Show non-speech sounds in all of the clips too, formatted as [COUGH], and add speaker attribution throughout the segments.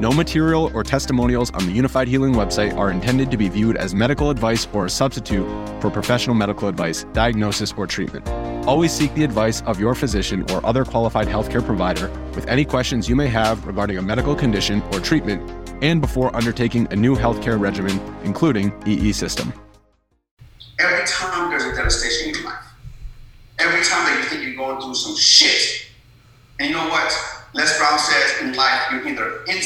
Speaker 1: No material or testimonials on the Unifyd Healing website are intended to be viewed as medical advice or a substitute for professional medical advice, diagnosis, or treatment. Always seek the advice of your physician or other qualified healthcare provider with any questions you may have regarding a medical condition or treatment and before undertaking a new healthcare regimen, including EE system.
Speaker 2: Every time there's a devastation in your life, every time that you think you're going through some shit, and you know what? Les Brown says in life, you're either in,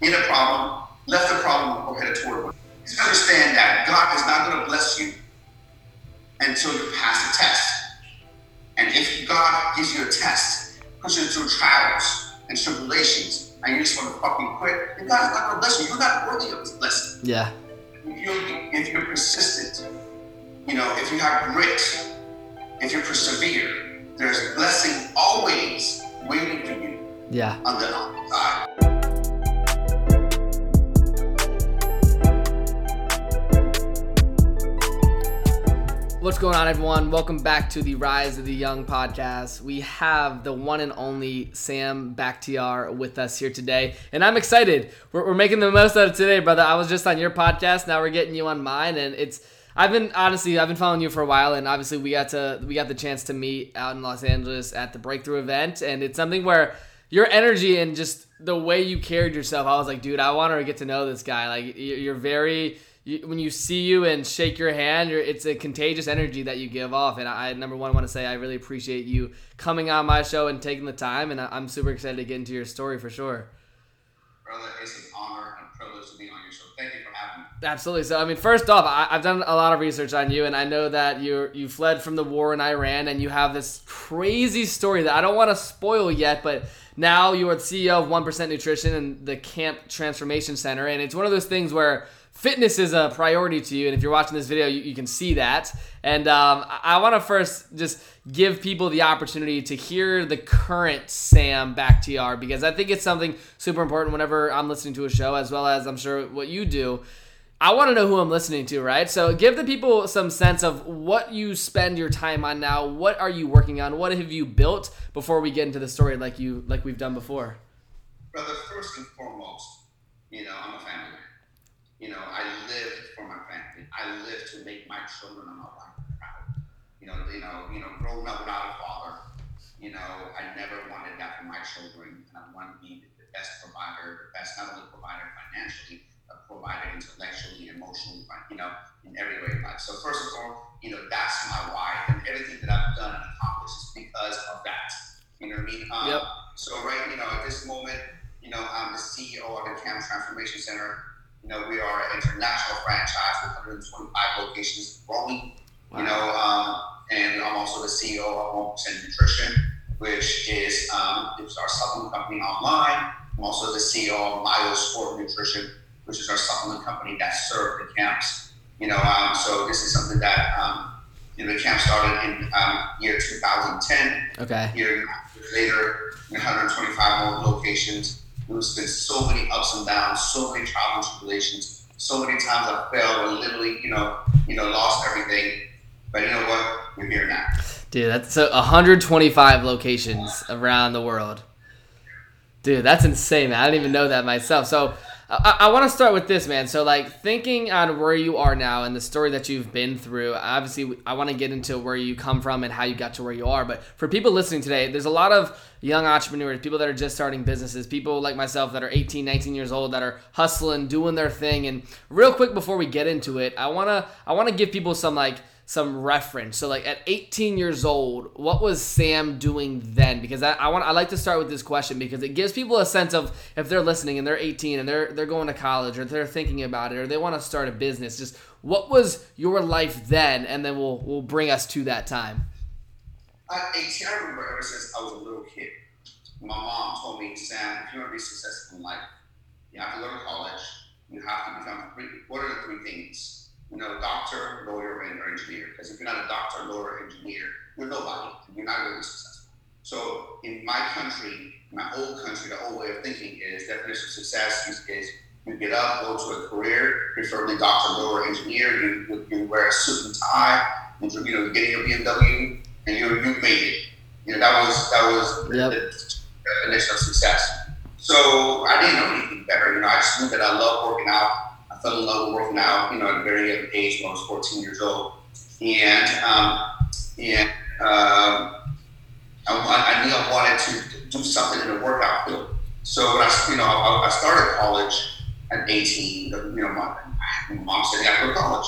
Speaker 2: in a problem, left the problem, or headed toward one. You understand that God is not going to bless you until you pass the test. And if God gives you a test, puts you through trials and tribulations, and you just want to fucking quit, then God is not going to bless you. You're not worthy of His blessing.
Speaker 3: Yeah.
Speaker 2: If you're, if you're persistent, you know, if you have grit, if you persevere, there's blessing always waiting for you
Speaker 3: Yeah.
Speaker 2: on the outside.
Speaker 3: What's going on, everyone? Welcome back to the Rise of the Young podcast. We have the one and only Sam Bakhtiar with us here today, and I'm excited. We're, we're making the most out of today, brother. I was just on your podcast, now we're getting you on mine, and it's. I've been honestly, I've been following you for a while, and obviously we got to we got the chance to meet out in Los Angeles at the Breakthrough event, and it's something where your energy and just the way you carried yourself, I was like, dude, I want to get to know this guy. Like, you- you're very you, when you see you and shake your hand, you're, it's a contagious energy that you give off. And I, number one, want to say I really appreciate you coming on my show and taking the time. And I, I'm super excited to get into your story for sure.
Speaker 2: Brother, it's an honor and privilege to be on your show. Thank you for having me.
Speaker 3: Absolutely. So, I mean, first off, I, I've done a lot of research on you, and I know that you you fled from the war in Iran, and you have this crazy story that I don't want to spoil yet, but now you are the CEO of One Percent Nutrition and the Camp Transformation Center, and it's one of those things where fitness is a priority to you, and if you're watching this video, you, you can see that. And um, I, I want to first just give people the opportunity to hear the current Sam Bakhtiar because I think it's something super important whenever I'm listening to a show, as well as I'm sure what you do. I want to know who I'm listening to, right? So give the people some sense of what you spend your time on now. What are you working on? What have you built before we get into the story like you like we've done before?
Speaker 2: Brother, first and foremost, you know, I'm a family. You know, I live for my family. I live to make my children and my wife proud. You know, you know, you know, growing up without a father, you know, I never wanted that for my children, and I want to be the best provider, the best not only provider financially, but provider intellectually, emotionally, you know, in every way in life. So first and foremost, you know, that's my why, and everything that I've done and accomplished is because of that. You know what I mean? Um,
Speaker 3: Yep.
Speaker 2: So right, you know, at this moment, you know, I'm the CEO of the Camp Transformation Center. You know, we are an international franchise with 125 locations growing. You know, um, and I'm also the CEO of One Percent Nutrition, which is um, it's our supplement company online. I'm also the CEO of Myo Sport Nutrition, which is our supplement company that serves the camps. You know, um, so this is something that um, you know the camp started in um, year 2010
Speaker 3: Okay.
Speaker 2: year later, in 125 more locations. There's been so many ups and downs, so many trials and tribulations, so many times I failed and literally, you know, you know, lost everything. But you know what? We're here now.
Speaker 3: Dude, that's so 125 locations around the world. Dude, that's insane, man. I didn't even know that myself. So, I, I want to start with this, man. So, like, thinking on where you are now and the story that you've been through, obviously, I want to get into where you come from and how you got to where you are. But for people listening today, there's a lot of young entrepreneurs, people that are just starting businesses, people like myself that are 18, 19 years old that are hustling, doing their thing. And real quick before we get into it, I want to I want to give people some like some reference. So like at 18 years old, what was Sam doing then? Because I, I want I like to start with this question because it gives people a sense of if they're listening and they're 18 and they're they're going to college or they're thinking about it or they want to start a business. Just what was your life then, and then we'll we'll bring us to that time.
Speaker 2: At 18, I remember ever since I was a little kid, my mom told me, Sam, if you want to be successful in life, you have to go to college. You have to become. What are the three things? You know, doctor, lawyer, and or engineer. Because if you're not a doctor, lawyer, engineer, you're nobody. You're not really successful. So in my country, my old country, the old way of thinking is definition of success is, is you get up, go to a career, preferably doctor, lawyer, engineer. You, you wear a suit and tie. You, you know, you get in your BMW, and you you made it. You know that was that was yep. the definition of success. So I didn't know anything better. You know, I just knew that I love working out fell in love with working out, you know, at a very young age when I was 14 years old. And, um, and um, I, I, knew I wanted to do something in the workout field. So when I, you know, I, I started college at 18, you know, my, my mom said, "Yeah, go to college,"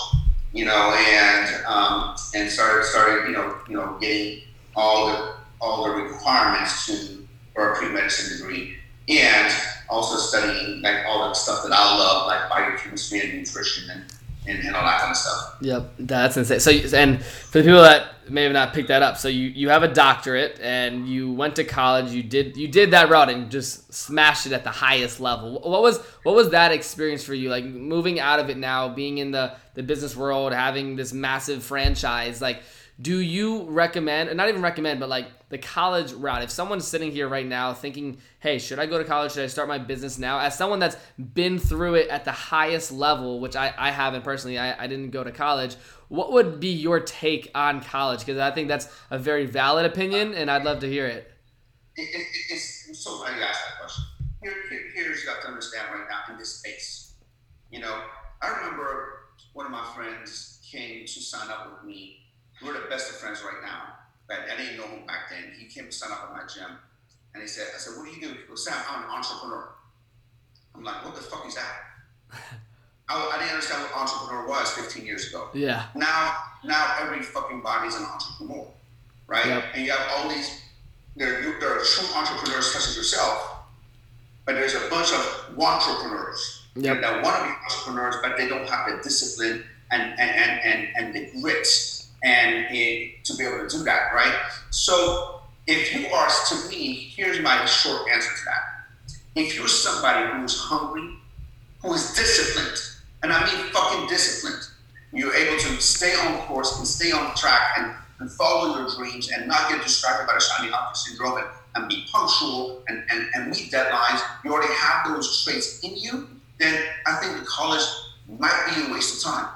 Speaker 2: you know, and um, and started started, you know, you know, getting all the all the requirements to for a pre medicine degree, and also studying like all that stuff that I love, like biochemistry and nutrition and, and, and all that kind of stuff.
Speaker 3: Yep, that's insane. So, and for the people that may have not picked that up, so you, you have a doctorate and you went to college. You did you did that route and just smashed it at the highest level. What was what was that experience for you? Like moving out of it now, being in the the business world, having this massive franchise, like do you recommend, and not even recommend, but like the college route? If someone's sitting here right now thinking, hey, should I go to college? Should I start my business now? As someone that's been through it at the highest level, which I, I haven't personally, I, I didn't go to college, what would be your take on college? Because I think that's a very valid opinion, and I'd love to hear it.
Speaker 2: it, it it's so glad you asked that question. Here, here, here's you have to understand right now in this space. You know, I remember one of my friends came to sign up with me we're the best of friends right now. But I didn't know him back then. He came to sign up at my gym. And he said, I said, what do you do? He goes, Sam, I'm an entrepreneur. I'm like, what the fuck is that? [LAUGHS] I, I, didn't understand what entrepreneur was 15 years ago.
Speaker 3: Yeah.
Speaker 2: Now, now every fucking body's an entrepreneur, right? Yep. And you have all these. There, there are true entrepreneurs such as yourself, but there's a bunch of entrepreneurs yep. that want to be entrepreneurs, but they don't have the discipline and and and and, and the grit and it, to be able to do that, right? So if you are, to me, here's my short answer to that. If you're somebody who's hungry, who is disciplined, and I mean fucking disciplined, you're able to stay on course and stay on track and, and follow your dreams and not get distracted by the shiny object syndrome and, and be punctual and, and, and meet deadlines, you already have those traits in you, then I think the college might be a waste of time.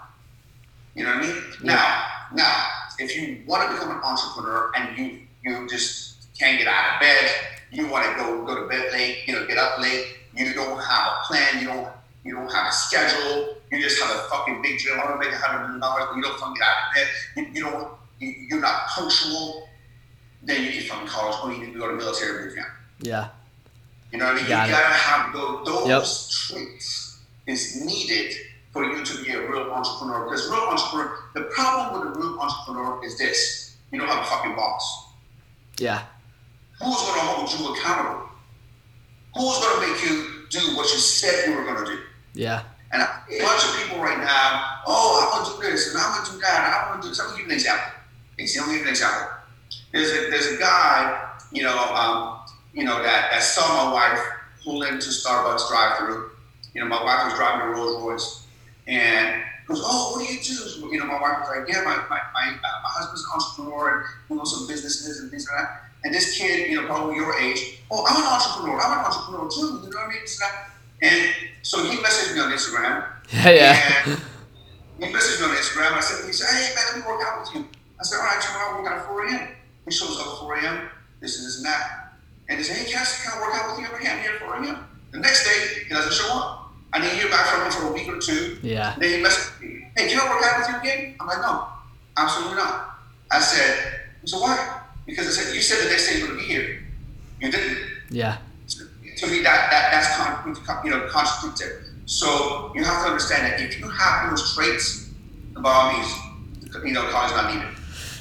Speaker 2: You know what I mean? Yeah. Now, now, if you want to become an entrepreneur and you you just can't get out of bed, you want to go go to bed late, you know, get up late, you don't have a plan, you don't you don't have a schedule, you just have a fucking big dream. I want to make a hundred million dollars, but you don't fucking get out of bed. You, you don't you, you're not punctual. Then you need from college, or you need to go to military boot camp.
Speaker 3: Yeah.
Speaker 2: You know what I mean? Got you gotta have those, those yep. traits is needed for you to be a real entrepreneur. Because real entrepreneur, the problem with a real entrepreneur is this: you don't have a fucking boss.
Speaker 3: Yeah.
Speaker 2: Who's going to hold you accountable? Who's going to make you do what you said you were going to do?
Speaker 3: Yeah.
Speaker 2: And a bunch of people right now, oh, I want to do this and I want to do that and I want to do this. I'm going to give you an example. Let me give you an example. There's a there's a guy, you know, um, you know that that saw my wife pull into Starbucks drive-through. You know, my wife was driving a Rolls Royce and goes, oh, what do you do? You know, my wife was like, yeah, my, my, my, uh, my husband's an entrepreneur and owns some businesses and things like that. And this kid, you know, probably your age, oh, I'm an entrepreneur. I'm an entrepreneur too. You know what I mean? And so he messaged me on Instagram.
Speaker 3: Yeah, yeah.
Speaker 2: he messaged me on Instagram. I said, he said, hey, man, let me work out with you. I said, all right, tomorrow we got at 4 a.m. He shows up at 4 a.m. This is this and that. And he said, hey, Cass, can I work out with you over here? I'm here at 4 a.m. The next day, he doesn't show up. I didn't hear back from him for a week or two.
Speaker 3: Yeah.
Speaker 2: Then he messaged me, hey, can I work out with you again? I'm like, no, absolutely not. I said, so why? Because I said, you said the next day you're going to be here. You didn't.
Speaker 3: Yeah.
Speaker 2: So, to me, that, that that's con- you know, contradictory. So you have to understand that if you have those traits, by all means, you know, college not needed.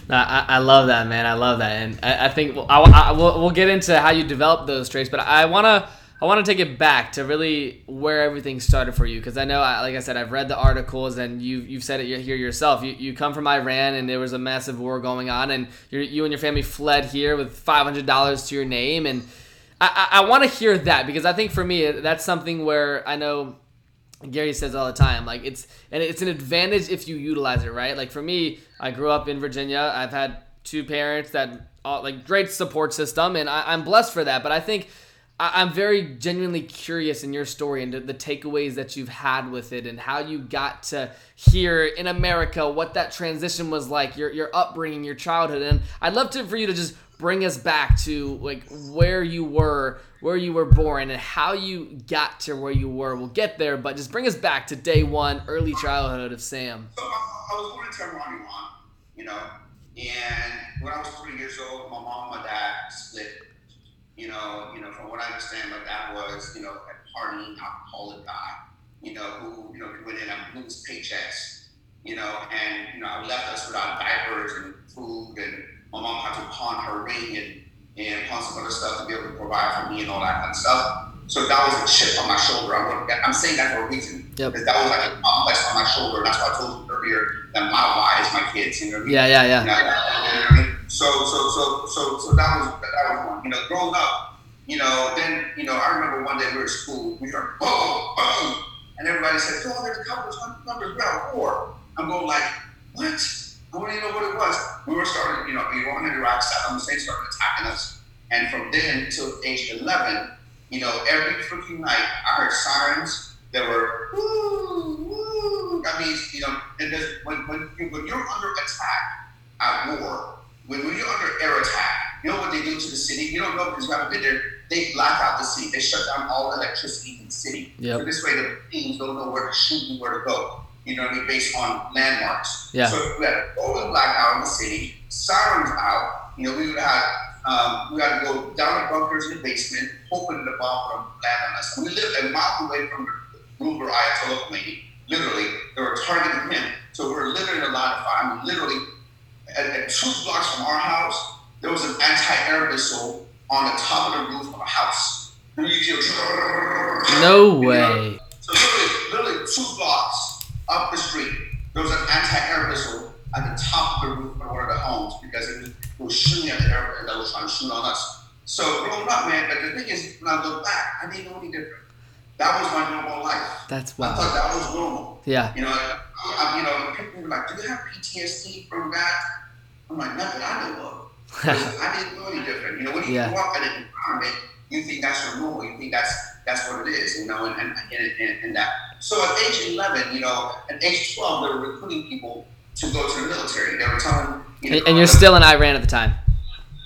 Speaker 3: I, I love that, man. I love that, and I, I think we'll, I, I, we'll, we'll get into how you develop those traits, but I wanna I want to take it back to really where everything started for you because I know, like I said, I've read the articles and you've you've said it here yourself. You, you come from Iran and there was a massive war going on, and you and your family fled here with five hundred dollars to your name, and I, I, I want to hear that because I think for me that's something where I know Gary says all the time, like it's and it's an advantage if you utilize it right. Like for me, I grew up in Virginia. I've had two parents that like great support system, and I, I'm blessed for that. But I think I, am very genuinely curious in your story and the takeaways that you've had with it and how you got to here in America, what that transition was like, your your upbringing, your childhood, and I'd love to for you to just bring us back to like where you were, where you were born, and how you got to where you were. We'll get there, but just bring us back to day one, early childhood of Sam.
Speaker 2: So I, I was born in Tehran, Iran, you know, and when I was three years old, my mom and my dad split you know, you know, from what I understand, my dad was, you know, a partying alcoholic guy, you know, who, you know, went in and blew his paychecks, you know, and, you know, left us without diapers and food, and my mom had to pawn her ring and, and pawn some other stuff to be able to provide for me and all that kind of stuff. So that was a chip on my shoulder. I'm, I'm saying that for a reason.
Speaker 3: Yep.
Speaker 2: Because that was like a complex on my shoulder. That's why I told you earlier that my why is my kids. You know what I mean?
Speaker 3: Yeah, yeah, yeah.
Speaker 2: You know, So, so, so, so, so that was that was one. You know, growing up, you know, then you know, I remember one day we were at school, we heard boom, boom, and everybody said, "Oh, there's a couple of numbers, at war." I'm going like, "What?" I don't even know what it was. We were starting, you know, Iran and Iraq, Saddam Hussein started attacking us, and from then until age 11, you know, every freaking night I heard sirens. that were woo, woo. That means, you know, and when when when you're under attack at war when, when you're under air attack, you know what they do to the city? You don't know because you haven't been there. They black out the city. They shut down all electricity in the city.
Speaker 3: Yep.
Speaker 2: So this way the teams don't know where to shoot and where to go. You know what I mean? Based on landmarks.
Speaker 3: Yeah.
Speaker 2: So we had a total blackout in the city, sirens out. You know, we would have um, we had to go down the bunkers in the basement, hoping the bomb would land on us. We lived a mile away from the room where Ayatollah Khomeini. Literally, they were targeting him. So we are literally in a lot of fire. I mean, literally at, at two blocks from our house, there was an anti-air missile on the top of the roof of a house.
Speaker 3: No way.
Speaker 2: So literally, literally two blocks up the street, there was an anti-air missile at the top of the roof of one of the homes because it was, it was shooting at the airplane that was trying to shoot on us. So growing up, man, but the thing is, when I look back, I didn't know any different. That was my normal life.
Speaker 3: That's
Speaker 2: wild. I thought that was normal.
Speaker 3: Yeah.
Speaker 2: You know, I, you know, people were like, "Do you have PTSD from that?" I'm like, "Nothing I know of." [LAUGHS] I didn't know any different. You know, when you
Speaker 3: yeah.
Speaker 2: grow up in an environment, you think that's your normal. You think that's that's what it is. You know, and and, and, and, that. So at age 11, you know, at age 12, they were recruiting people to go to the military. They were telling. You know,
Speaker 3: and, and you're uh, still in Iran at the time.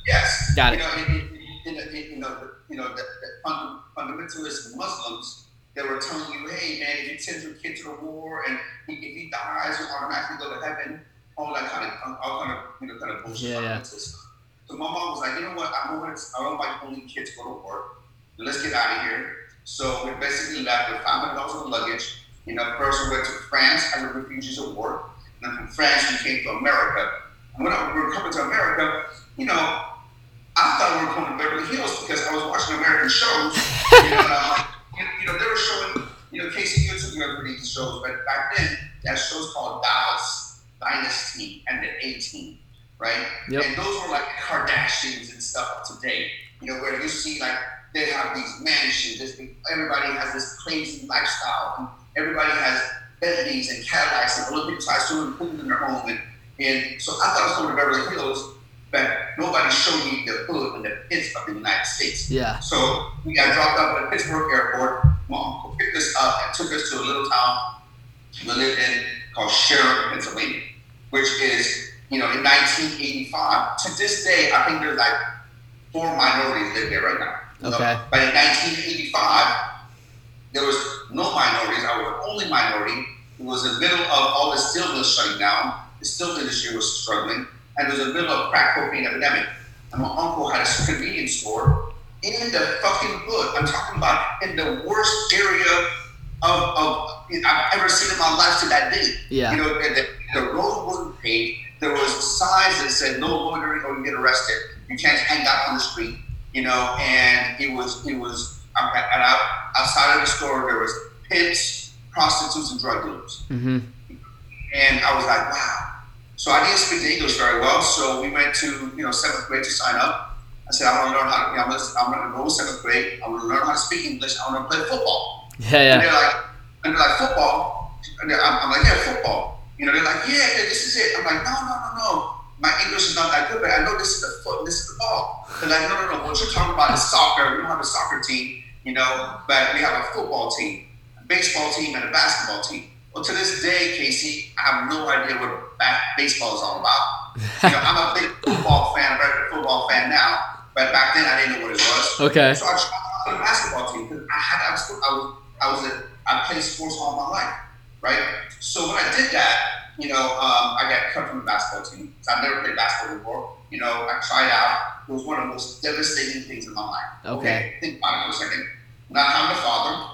Speaker 2: Yes.
Speaker 3: Got
Speaker 2: it.
Speaker 3: You
Speaker 2: know, in, in, in, in, you know, the, you know, the, the fundamentalist Muslims they were telling you, hey man, if you send your kid to the war and he, if he dies, you automatically go to heaven, all that kind of, all kind of, you know, kind of bullshit.
Speaker 3: Yeah, yeah.
Speaker 2: So my mom was like, you know what, I don't want, I don't like only kids go to war. Let's get out of here. So we basically left with five hundred dollars of luggage. You know, first we went to France as a refugees of war. And then from France we came to America. And when we were coming to America, you know, I thought we were coming to Beverly Hills because I was watching American shows. You know, like, you, you know, they were showing, you know, Casey you took me these shows, but back then that show's called Dallas Dynasty and the A Team, right?
Speaker 3: Yep.
Speaker 2: And those were like Kardashians and stuff today, you know, where you see like they have these mansions, this, everybody has this crazy lifestyle, and everybody has Bentleys and Cadillacs and Olympic size swimming pools in their home, and, and so I thought I was going to Beverly Hills but nobody showed me the hood and the pits of the United States.
Speaker 3: Yeah.
Speaker 2: So we got dropped off at Pittsburgh Airport. My uncle picked us up and took us to a little town we lived in called Sharon, Pennsylvania, which is, you know, in 1985. To this day, I think there's like four minorities live there right now.
Speaker 3: Okay.
Speaker 2: Know? But in 1985, there was no minorities. I was the only minority. It was in the middle of all the steel mills shutting down. The steel industry was struggling and there was a middle of crack cocaine epidemic. And my uncle had a convenience store in the fucking hood. I'm talking about in the worst area of I've ever seen in my life to that day.
Speaker 3: Yeah.
Speaker 2: You know, the, the road wasn't paved. There was signs that said no loitering or you get arrested. You can't hang out on the street, you know. And it was it was and out, outside of the store there was pimps, prostitutes, and drug dealers.
Speaker 3: Mm-hmm.
Speaker 2: And I was like, wow. So I didn't speak the English very well, so we went to you know seventh grade to sign up. I said, I want to learn how to. I'm I'm gonna go to seventh grade. I want to learn how to speak English. I want to play football.
Speaker 3: Yeah, yeah.
Speaker 2: And they're like, and they're like football. And I'm, I'm like, yeah, football. You know, they're like, yeah, yeah, this is it. I'm like, no, no, no, no. My English is not that good, but I know this is the foot, this is the ball. They're like, no, no, no. What you're talking about is soccer. We don't have a soccer team, you know, but we have a football team, a baseball team, and a basketball team. Well, to this day, Casey, I have no idea what baseball is all about. You know, I'm a big [LAUGHS] football fan, a football fan now, but back then I didn't know what it was.
Speaker 3: Okay.
Speaker 2: So I tried out for the basketball team because I had I was I was I was a, I played sports all my life, right? So when I did that, you know, um, I got cut from the basketball team. So I've never played basketball before. You know, I tried out. It was one of the most devastating things in my life.
Speaker 3: Okay.
Speaker 2: Think about it for a second. Not having a father,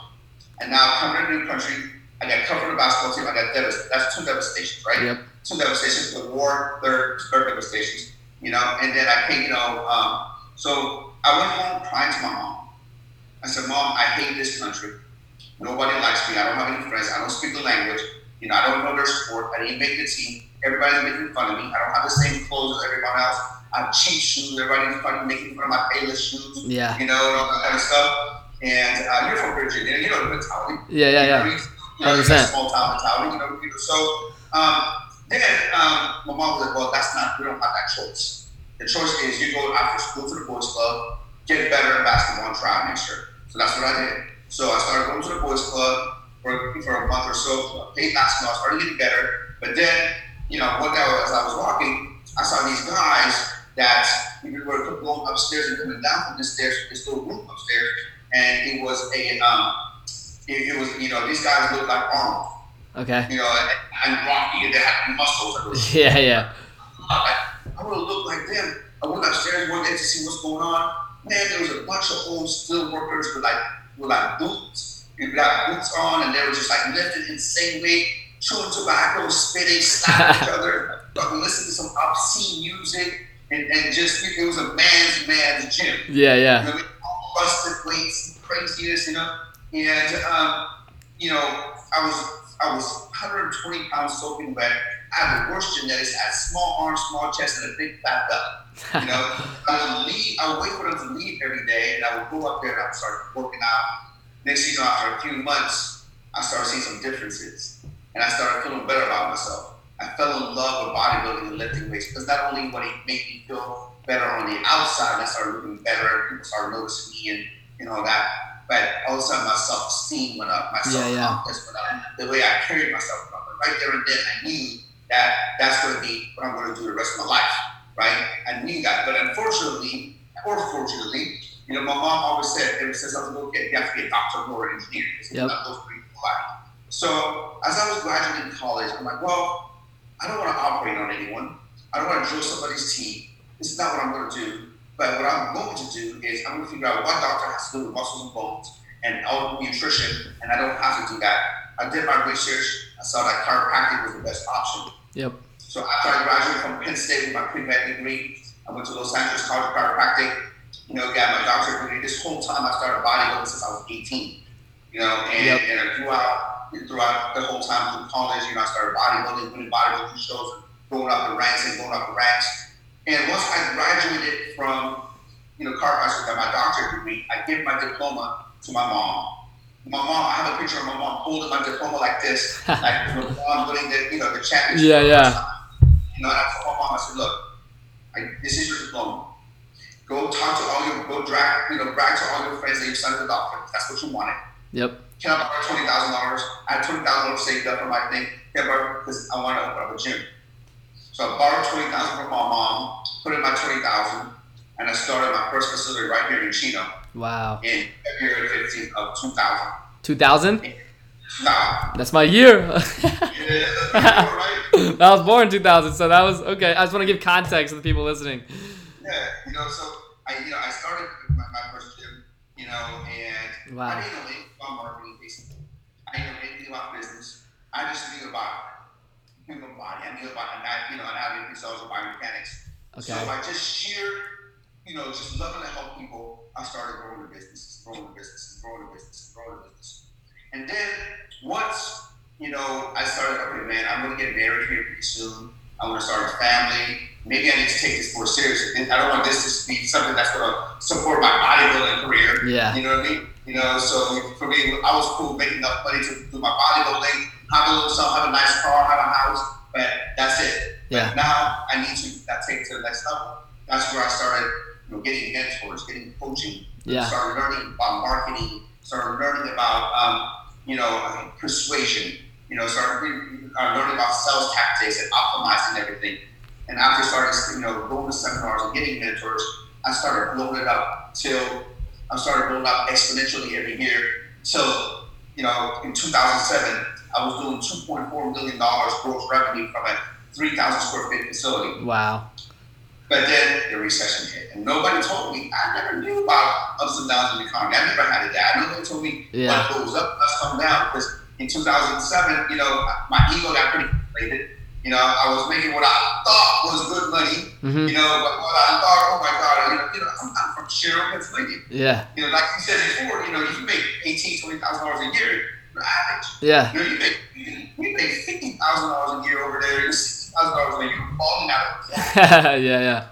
Speaker 2: and now coming to a new country, I got cut from the basketball team. I got devastated. That's two devastations, right?
Speaker 3: Yep.
Speaker 2: Two devastations. The war, third, third devastations. You know, and then I came, you know, um, so I went home crying to my mom. I said, Mom, I hate this country. Nobody likes me. I don't have any friends. I don't speak the language. You know, I don't know their sport. I didn't make the team. Everybody's making fun of me. I don't have the same clothes as everyone else. I have cheap shoes. Everybody's fucking making fun of my Payless shoes.
Speaker 3: Yeah.
Speaker 2: You know, and all that kind of stuff. And uh, you're from Virginia. You know the mentality.
Speaker 3: Yeah, yeah, yeah.
Speaker 2: You know,
Speaker 3: 100%.
Speaker 2: small town mentality. You know, you know so um, then um, my mom was like, "Well, that's not. We don't have that choice. The choice is you go after school to the boys' club, get better in basketball, and try next year." So that's what I did. So I started going to the boys' club for, for a month or so, played basketball, started getting better. But then, you know, one day as I was walking, I saw these guys that we were going upstairs and coming down from the stairs, this little room upstairs, and it was a, um, it, it was, you know, these guys looked like Arnold,
Speaker 3: Okay.
Speaker 2: you know, and, and Rocky, and they had muscles. [LAUGHS]
Speaker 3: Yeah, yeah.
Speaker 2: I, I would have looked like them. I went upstairs one day to see what's going on. Man, there was a bunch of old steel workers with like with like boots. You got boots on, and they were just like lifting insane weight, chewing tobacco, spitting, slapping each other, [LAUGHS] fucking listening to some obscene music, and, and just it was a man's man's gym.
Speaker 3: Yeah,
Speaker 2: You
Speaker 3: yeah.
Speaker 2: know, all busted weights, craziness, you know. And um, you know, I was I was 120 pounds soaking wet. I had the worst genetics. I had small arms, small chest, and a big fat belly. You know, [LAUGHS] I would leave. I would wait for them to leave every day, and I would go up there and I would start working out. Next, thing you know, after a few months, I started seeing some differences, and I started feeling better about myself. I fell in love with bodybuilding and lifting weights because not only would it make me feel better on the outside, I started looking better, and people started noticing me and you know that. But all of a sudden, my self esteem went up, my
Speaker 3: Yeah,
Speaker 2: self
Speaker 3: yeah.
Speaker 2: confidence went up, the way I carried myself went up. Right there and then, I knew that that's going to be what I'm going to do the rest of my life, right? I knew that. But unfortunately, or fortunately, you know, my mom always said, ever since I was a little kid, you have to be a doctor or an engineer. Because
Speaker 3: Yep.
Speaker 2: not those three. So as I was graduating college, I'm like, well, I don't want to operate on anyone. I don't want to drill somebody's teeth. This is not what I'm going to do. But what I'm going to do is I'm going to figure out what doctor has to do with muscles and bones and all nutrition, and I don't have to do that. I did my research. I saw that chiropractic was the best option.
Speaker 3: Yep.
Speaker 2: So after I graduated from Penn State with my pre-med degree, I went to Los Angeles College of Chiropractic, you know, got my doctorate degree. This whole time I started bodybuilding since I was 18, you know, and,
Speaker 3: Yep.
Speaker 2: and throughout, throughout the whole time through college, you know, I started bodybuilding, winning bodybuilding shows, going up the ranks and going up the ranks. And once I graduated from, you know, chiropractic, got my doctorate degree, I gave my diploma to my mom. My mom, I have a picture of my mom holding my diploma like this, [LAUGHS] like my mom winning the, you know, the championship.
Speaker 3: Yeah, yeah.
Speaker 2: You know, and I told my mom, I said, look, I, this is your diploma. Go talk to all your, go drag, you know, brag to all your friends that your son's the doctor. That's what you wanted.
Speaker 3: Yep.
Speaker 2: Can I borrow twenty thousand dollars? I had twenty thousand dollars saved up for my thing. Can I borrow because I want to open up a gym. So I borrowed twenty thousand from my mom, put in my twenty thousand, and I started my first facility right here in Chino
Speaker 3: Wow.
Speaker 2: in February fifteenth of two thousand.
Speaker 3: 2000?
Speaker 2: Now,
Speaker 3: That's my year. [LAUGHS]
Speaker 2: yeah, right?
Speaker 3: I was born 2000, so that was okay. I just want to give context to the people listening.
Speaker 2: Yeah, you know, so I, you know, I started my, my first gym, you know, and
Speaker 3: Wow.
Speaker 2: I didn't know anything about marketing, basically. I didn't know anything about business. I just knew about human body. I knew about anatomy, you know, anatomy and biomechanics.
Speaker 3: Okay.
Speaker 2: So by just sheer, you know, just loving to help people, I started growing the business, growing the business, growing the business, growing the business. And then once, you know, I started, okay, man, I'm gonna get married here pretty soon. I want to start a family. Maybe I need to take this more seriously. I don't want this to be something that's gonna support my bodybuilding career.
Speaker 3: Yeah.
Speaker 2: You know what I mean? You know, so for me, I was cool making enough money to do my bodybuilding, have a little something, have a nice car, have a house, but that's it.
Speaker 3: Yeah.
Speaker 2: But now I need to that take it to the next level. That's where I started, you know, getting mentors, getting coaching,
Speaker 3: Yeah.
Speaker 2: started learning about marketing, started learning about, um, you know, persuasion, you know, started re- uh, learning about sales tactics and optimizing everything. And after starting, you know, going to seminars and getting mentors, I started blowing it up till I started blowing up exponentially every year. So, you know, in 2007, I was doing 2.4 million dollars gross revenue from a 3,000 square feet facility.
Speaker 3: Wow.
Speaker 2: But then the recession hit, and nobody told me. I never knew about ups and downs in the economy. I never had a dad. Nobody told me
Speaker 3: Yeah.
Speaker 2: what goes up, what's come down. Because in 2007, you know, my ego got pretty inflated. You know, I was making what I thought was good money.
Speaker 3: hmm
Speaker 2: You know, but what I thought, oh my God, you know, you know I'm, I'm from Sharon, Pennsylvania.
Speaker 3: Yeah.
Speaker 2: You know, like you said before, you know, you make eighteen, twenty thousand dollars a year, average.
Speaker 3: Yeah.
Speaker 2: You know, you make you make fifty thousand dollars a year over there, sixty thousand dollars a year, you're balling out. [LAUGHS]
Speaker 3: yeah. Yeah.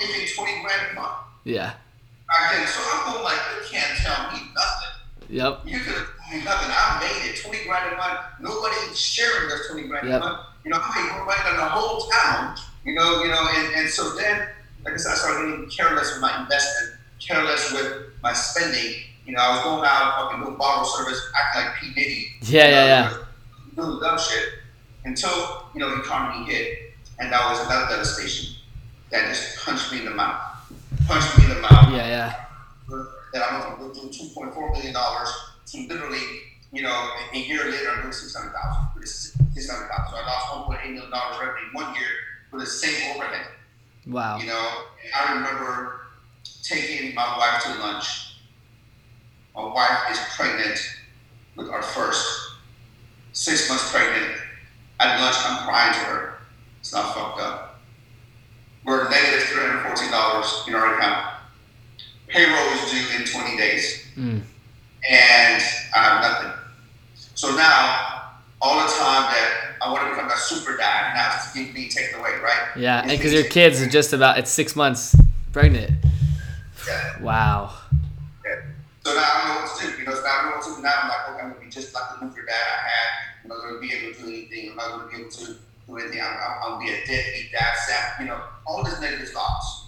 Speaker 2: making twenty grand a month.
Speaker 3: Yeah.
Speaker 2: Back then, so I'm going like, you can't tell me nothing.
Speaker 3: Yep.
Speaker 2: You could have told me nothing. I made it twenty grand a month. Nobody's sharing this twenty grand
Speaker 3: Yep.
Speaker 2: a month. You know, I made more money than the whole town. You know, you know, and, and so then, like I said, I started getting careless with my investment, careless with my spending. You know, I was going out, fucking doing bottle service, acting like P Diddy.
Speaker 3: Yeah,
Speaker 2: you know,
Speaker 3: yeah, yeah.
Speaker 2: Doing dumb shit until you know the economy hit, and that was another devastation that just punched me in the mouth, punched me in the mouth
Speaker 3: Yeah. Yeah.
Speaker 2: that I went from doing two point four million dollars to literally, you know, a, year later I'm doing six hundred thousand. Six hundred thousand. So I lost one point eight million dollars revenue in one year for the same overhead.
Speaker 3: Wow.
Speaker 2: You know, I remember taking my wife to lunch. My wife is pregnant with our first, six months pregnant. At lunch, I'm crying to her. It's not fucked up. We're negative three hundred fourteen dollars in our account. Payroll is due in twenty days,
Speaker 3: Mm.
Speaker 2: and I have nothing. So now, all the time that I want to become a super dad, now it's being taken away, right?
Speaker 3: Yeah. And because your kids
Speaker 2: away.
Speaker 3: are just about it's six months pregnant.
Speaker 2: Yeah.
Speaker 3: Wow.
Speaker 2: Yeah. So now I don't know what to do. You know, so now I don't know what to do. Now I'm like, okay, I'm gonna be just like the Luther dad I had. I'm not gonna be able to do anything. I'm not gonna be able to do anything. I'm, I'm, I'm be a deadbeat dad, Sam. You know, all these negative thoughts.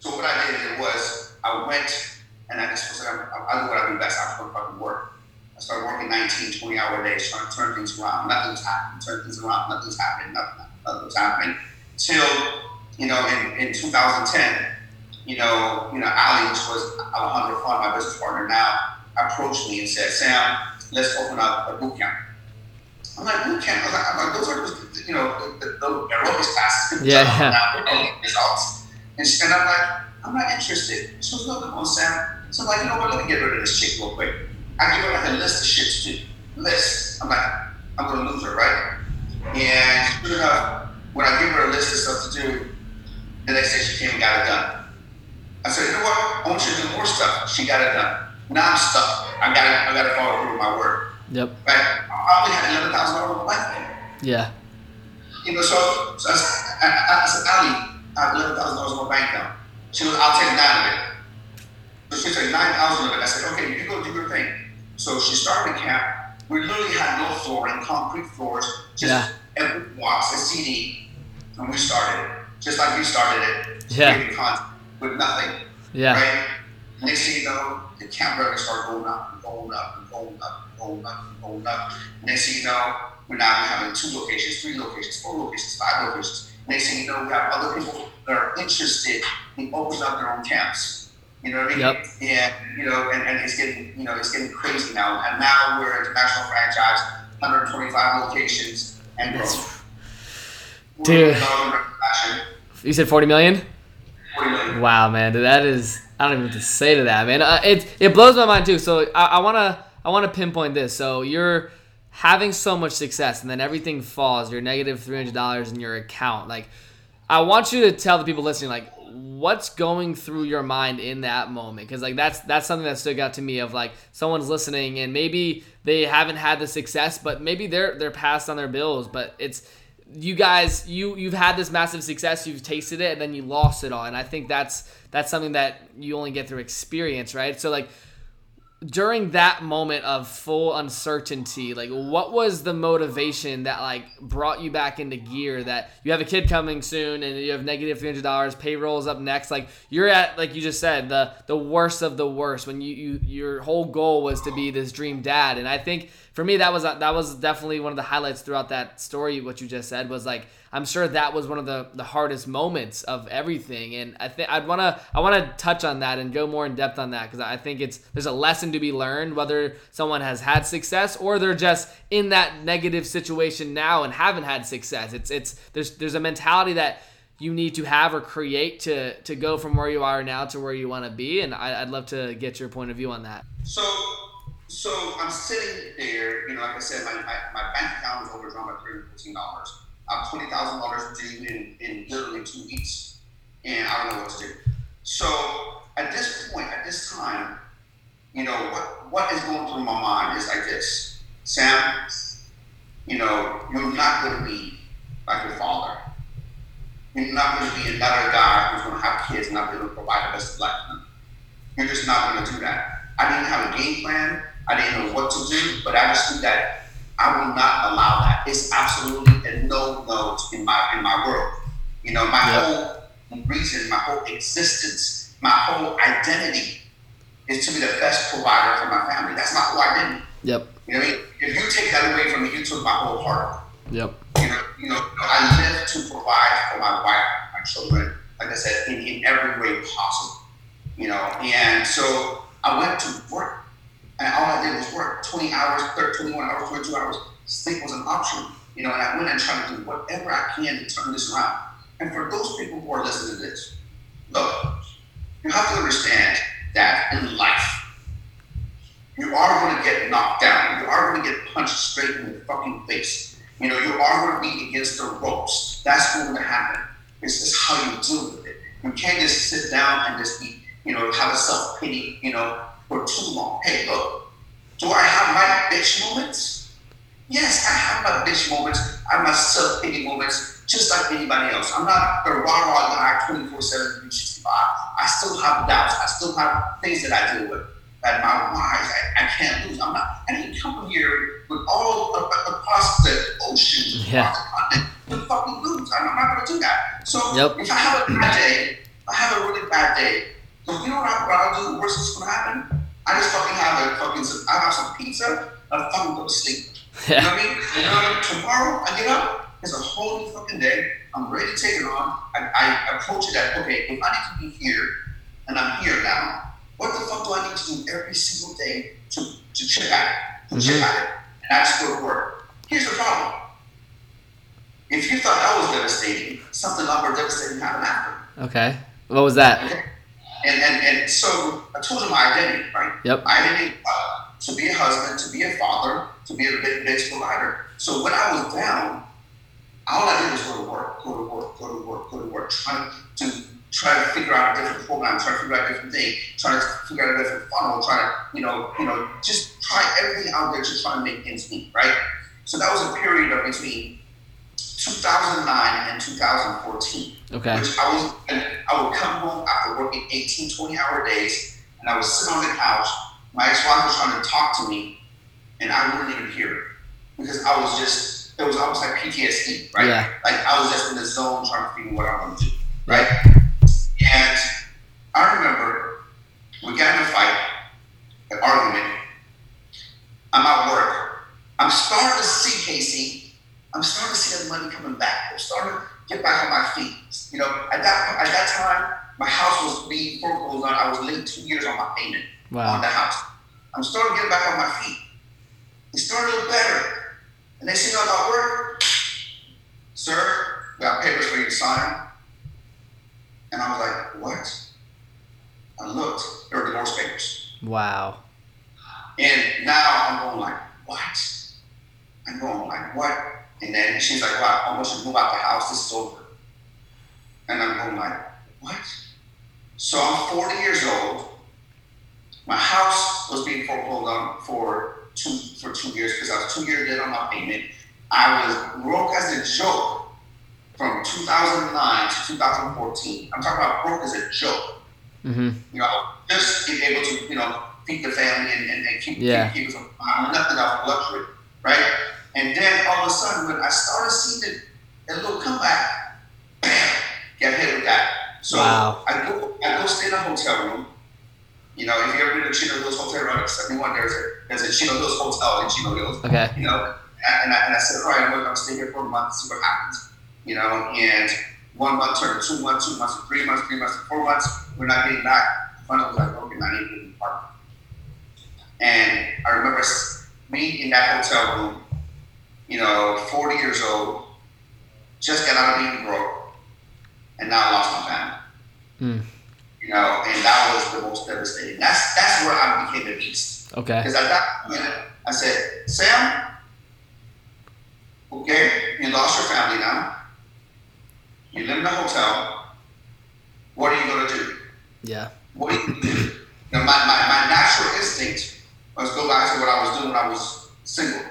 Speaker 2: So what I did was I went and I just was like, I'm- I do what I do best. I'm gonna fucking work. I started working 19, 20 hour days, trying to turn things around. Nothing's happening. Turn things around. Nothing's happening. Nothing, nothing's happening. Till you know, in, in 2010, you know, you know, Ali, which was Alejandro Fun, my business partner now, approached me and said, Sam, let's open up a boot camp. I'm like, boot camp? I'm like, I'm like those are just, you know, the, the, the aerobics classes. [LAUGHS]
Speaker 3: Yeah,
Speaker 2: Now, they're only results. And, she, and I'm like, I'm not interested. She goes, no, come on, Sam. So I'm like, you know what, let me get rid of this chick real quick. I give her like a list of shit to do. List. I'm like, I'm going to lose her, right? And sure enough, when I give her a list of stuff to do, the next day she came and got it done. I said, you know what? I want you to do more stuff. She got it done. Now I'm stuck. I got I got to follow through with my word.
Speaker 3: Yep.
Speaker 2: Right? I only had eleven thousand dollars in my bank.
Speaker 3: Yeah.
Speaker 2: You know, so, so I, said, I, I, said, Ali, I have eleven thousand dollars in my bank now. She goes, I'll take nine of it. So she took nine thousand of it. I said, okay, you go do your thing. So she started a camp. We literally had no flooring, concrete floors, just
Speaker 3: Yeah.
Speaker 2: every box, a CD, and we started it, just like we started it.
Speaker 3: Yeah.
Speaker 2: with nothing.
Speaker 3: Yeah.
Speaker 2: Right? Next thing you know, the camp revenue started going up and going up and up and up and up. Next thing you know, we're now having two locations, three locations, four locations, five locations. Next thing you know, we have other people that are interested in opening up their own camps. You know what I mean?
Speaker 3: Yep.
Speaker 2: And you know, and, and it's getting you know it's getting crazy now. And now we're an international franchise, 125 locations and growing.
Speaker 3: Dude.
Speaker 2: growing in fashion,
Speaker 3: You said forty million.
Speaker 2: 40 million.
Speaker 3: Wow, man, that is I don't even know what to say to that, man. Uh, it it blows my mind too. So I, I wanna I wanna pinpoint this. So you're having so much success and then everything falls, you're negative three hundred dollars in your account. Like, I want you to tell the people listening, like, what's going through your mind in that moment because like that's that's something that stood out to me of like someone's listening and maybe they haven't had the success but maybe they're they're passed on their bills but it's you guys you you've had this massive success you've tasted it and then you lost it all. And i think that's that's something that you only get through experience right? So like during that moment of full uncertainty like what was the motivation that like brought you back into gear that you have a kid coming soon and you have negative $300 payrolls up next? Like you're at like you just said the the worst of the worst when you, you your whole goal was to be this dream dad. And i think for me that was that was definitely one of the highlights throughout that story what you just said was like I'm sure that was one of the, the hardest moments of everything. And I think I'd want to I want to touch on that and go more in depth on that because I think it's there's a lesson to be learned whether someone has had success or they're just in that negative situation now and haven't had success. It's it's there's there's a mentality that you need to have or create to to go from where you are now to where you want to be. And I, would love to get your point of view on that.
Speaker 2: So. So I'm sitting there, you know, like I said, my, my, my bank account was overdrawn by $315 I'm twenty thousand dollars due in, in literally two weeks, and I don't know what to do. So at this point, at this time, you know what what is going through my mind is like this, Sam. You know, you're not going to be like your father. You're not going to be another guy who's going to have kids and not be able to provide the best life for them. You're just not going to do that. I didn't have a game plan. I didn't know what to do, but I just knew that I will not allow that. It's absolutely a no no in my in my world. You know, my yep. whole reason, my whole existence, my whole identity is to be the best provider for my family. That's not who I did.
Speaker 3: Yep.
Speaker 2: You know, I mean? if you take that away from me, you took my whole heart.
Speaker 3: Yep.
Speaker 2: You know, you know, I live to provide for my wife, my children. Like I said, in, in every way possible. You know, and so I went to work and all I did was work 20 hours, 30, 21 hours, 22 hours. Sleep was an option. You know, and I went and tried to do whatever I can to turn this around. And for those people who are listening to this, look, you have to understand that in life, you are going to get knocked down. You are going to get punched straight in the fucking face. You know, you are going to be against the ropes. That's going to happen. It's just how you deal with it. You can't just sit down and just be, you know, have a self pity, you know, for too long. Hey, look, do I have my bitch moments? Yes, I have my bitch moments. I have my self pity moments, just like anybody else. I'm not the rah rah guy 24 7, 365. I still have doubts. I still have things that I deal with. That my whys, I, I can't lose. I'm not, I didn't come here with all uh, across the ocean, yeah. across the continent, with fucking lose. I'm, I'm not going to do that. So yep. if I have a bad day, I have a really bad day. So you know what, I, what I'll do? The worst that's going to happen? I just fucking have a fucking, I have some pizza, and I fucking go to sleep. You know what I mean? You know what I mean? Tomorrow I get up, it's a whole new fucking day. I'm ready to take it on. I, I approach it at, okay, if I need to be here, and I'm here now, what the fuck do I need to do every single day to, to check at it? To mm-hmm. chip at it. And I just go to work. Here's the problem. If you thought that was devastating, something a lot more devastating happened after.
Speaker 3: Okay. What was that? Okay.
Speaker 2: And, and, and so I told him my identity, right?
Speaker 3: Yep.
Speaker 2: My identity uh, to be a husband, to be a father, to be a big provider. So when I was down, all I did was go to work, go to work, go to work, go to work, trying to try to figure out a different program, try to figure out a different thing, try to figure out a different funnel, try to, you know, you know, just try everything out there to try to make ends meet, right? So that was a period of between 2009 and 2014.
Speaker 3: Okay.
Speaker 2: Which I was, I would come home after working 18, 20 hour days, and I would sit on the couch. My ex-wife was trying to talk to me, and I wouldn't even hear it because I was just, it was almost like PTSD, right?
Speaker 3: Yeah.
Speaker 2: Like I was just in the zone trying to figure what I'm going to do, right? And I remember we got in a fight, an argument. I'm at work. I'm starting to see Casey I'm starting to see that money coming back. I'm starting to get back on my feet. You know, at that at that time, my house was being foreclosed on. I was late two years on my payment wow. on the house. I'm starting to get back on my feet. It's started to look better. And they see I got work. Sir, we got papers for you to sign. And I was like, what? I looked, there were divorce papers.
Speaker 3: Wow.
Speaker 2: And now I'm going like, what? I'm going like, what? And then she's like, well, I want you to move out the house. This is over. And I'm going like, what? So I'm 40 years old. My house was being foreclosed on for two for two years because I was two years dead on my payment. I was broke as a joke from 2009 to 2014. I'm talking about broke as a joke.
Speaker 3: Mm-hmm.
Speaker 2: You know, just being able to, you know, feed the family and, and, and keep,
Speaker 3: Yeah.
Speaker 2: keep, keep us on nothing else but luxury, right? And then all of a sudden, when I started seeing it, a little comeback, bam, get hit with that. So
Speaker 3: Wow.
Speaker 2: I go, I go stay in a hotel room. You know, if you ever been to Chino Hills Hotel around 71, there's a there's a Chino Hills Hotel in Chino Hills.
Speaker 3: Okay.
Speaker 2: You know, and I, and I said, all right, I'm going to stay here for a month, see what happens. You know, and one month turned to two months, two months three months, three months four months. We're not getting back. Finally, I was like, okay, I need to an apartment. And I remember me in that hotel room, you know, 40 years old, just got out of being broke, and now I lost my family.
Speaker 3: Mm.
Speaker 2: You know, and that was the most devastating. That's that's where I became a beast.
Speaker 3: Okay.
Speaker 2: Because at that point, I said, Sam, okay, you lost your family now. You live in a hotel. What are you going to do?
Speaker 3: Yeah.
Speaker 2: What are you going to do? Now, my, my, my natural instinct was go back to what I was doing when I was single.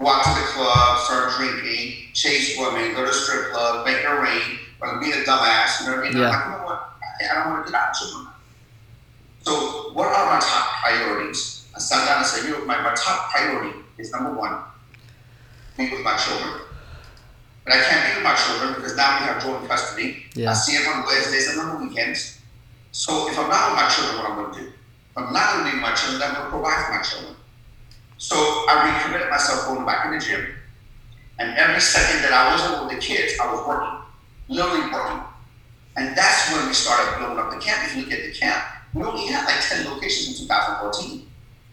Speaker 2: Walk to the club, start drinking, chase women, go to strip club, make it rain, or be a dumbass. You know what I mean?
Speaker 3: Yeah.
Speaker 2: I'm like, you know what? I, I don't want to do that. Children. So, what are my top priorities? I sat down and said, you know, my, my top priority is number one, be with my children. But I can't be with my children because now we have joint custody.
Speaker 3: Yeah.
Speaker 2: I see them on Wednesdays and on the weekends. So if I'm not with my children, what I'm going to do? If I'm not going to be with my children, then I'm going to provide for my children. So I recommitted myself going back in the gym. And every second that I wasn't with the kids, I was working, literally working. And that's when we started building up the camp. If you look at the camp, we only had like 10 locations in 2014.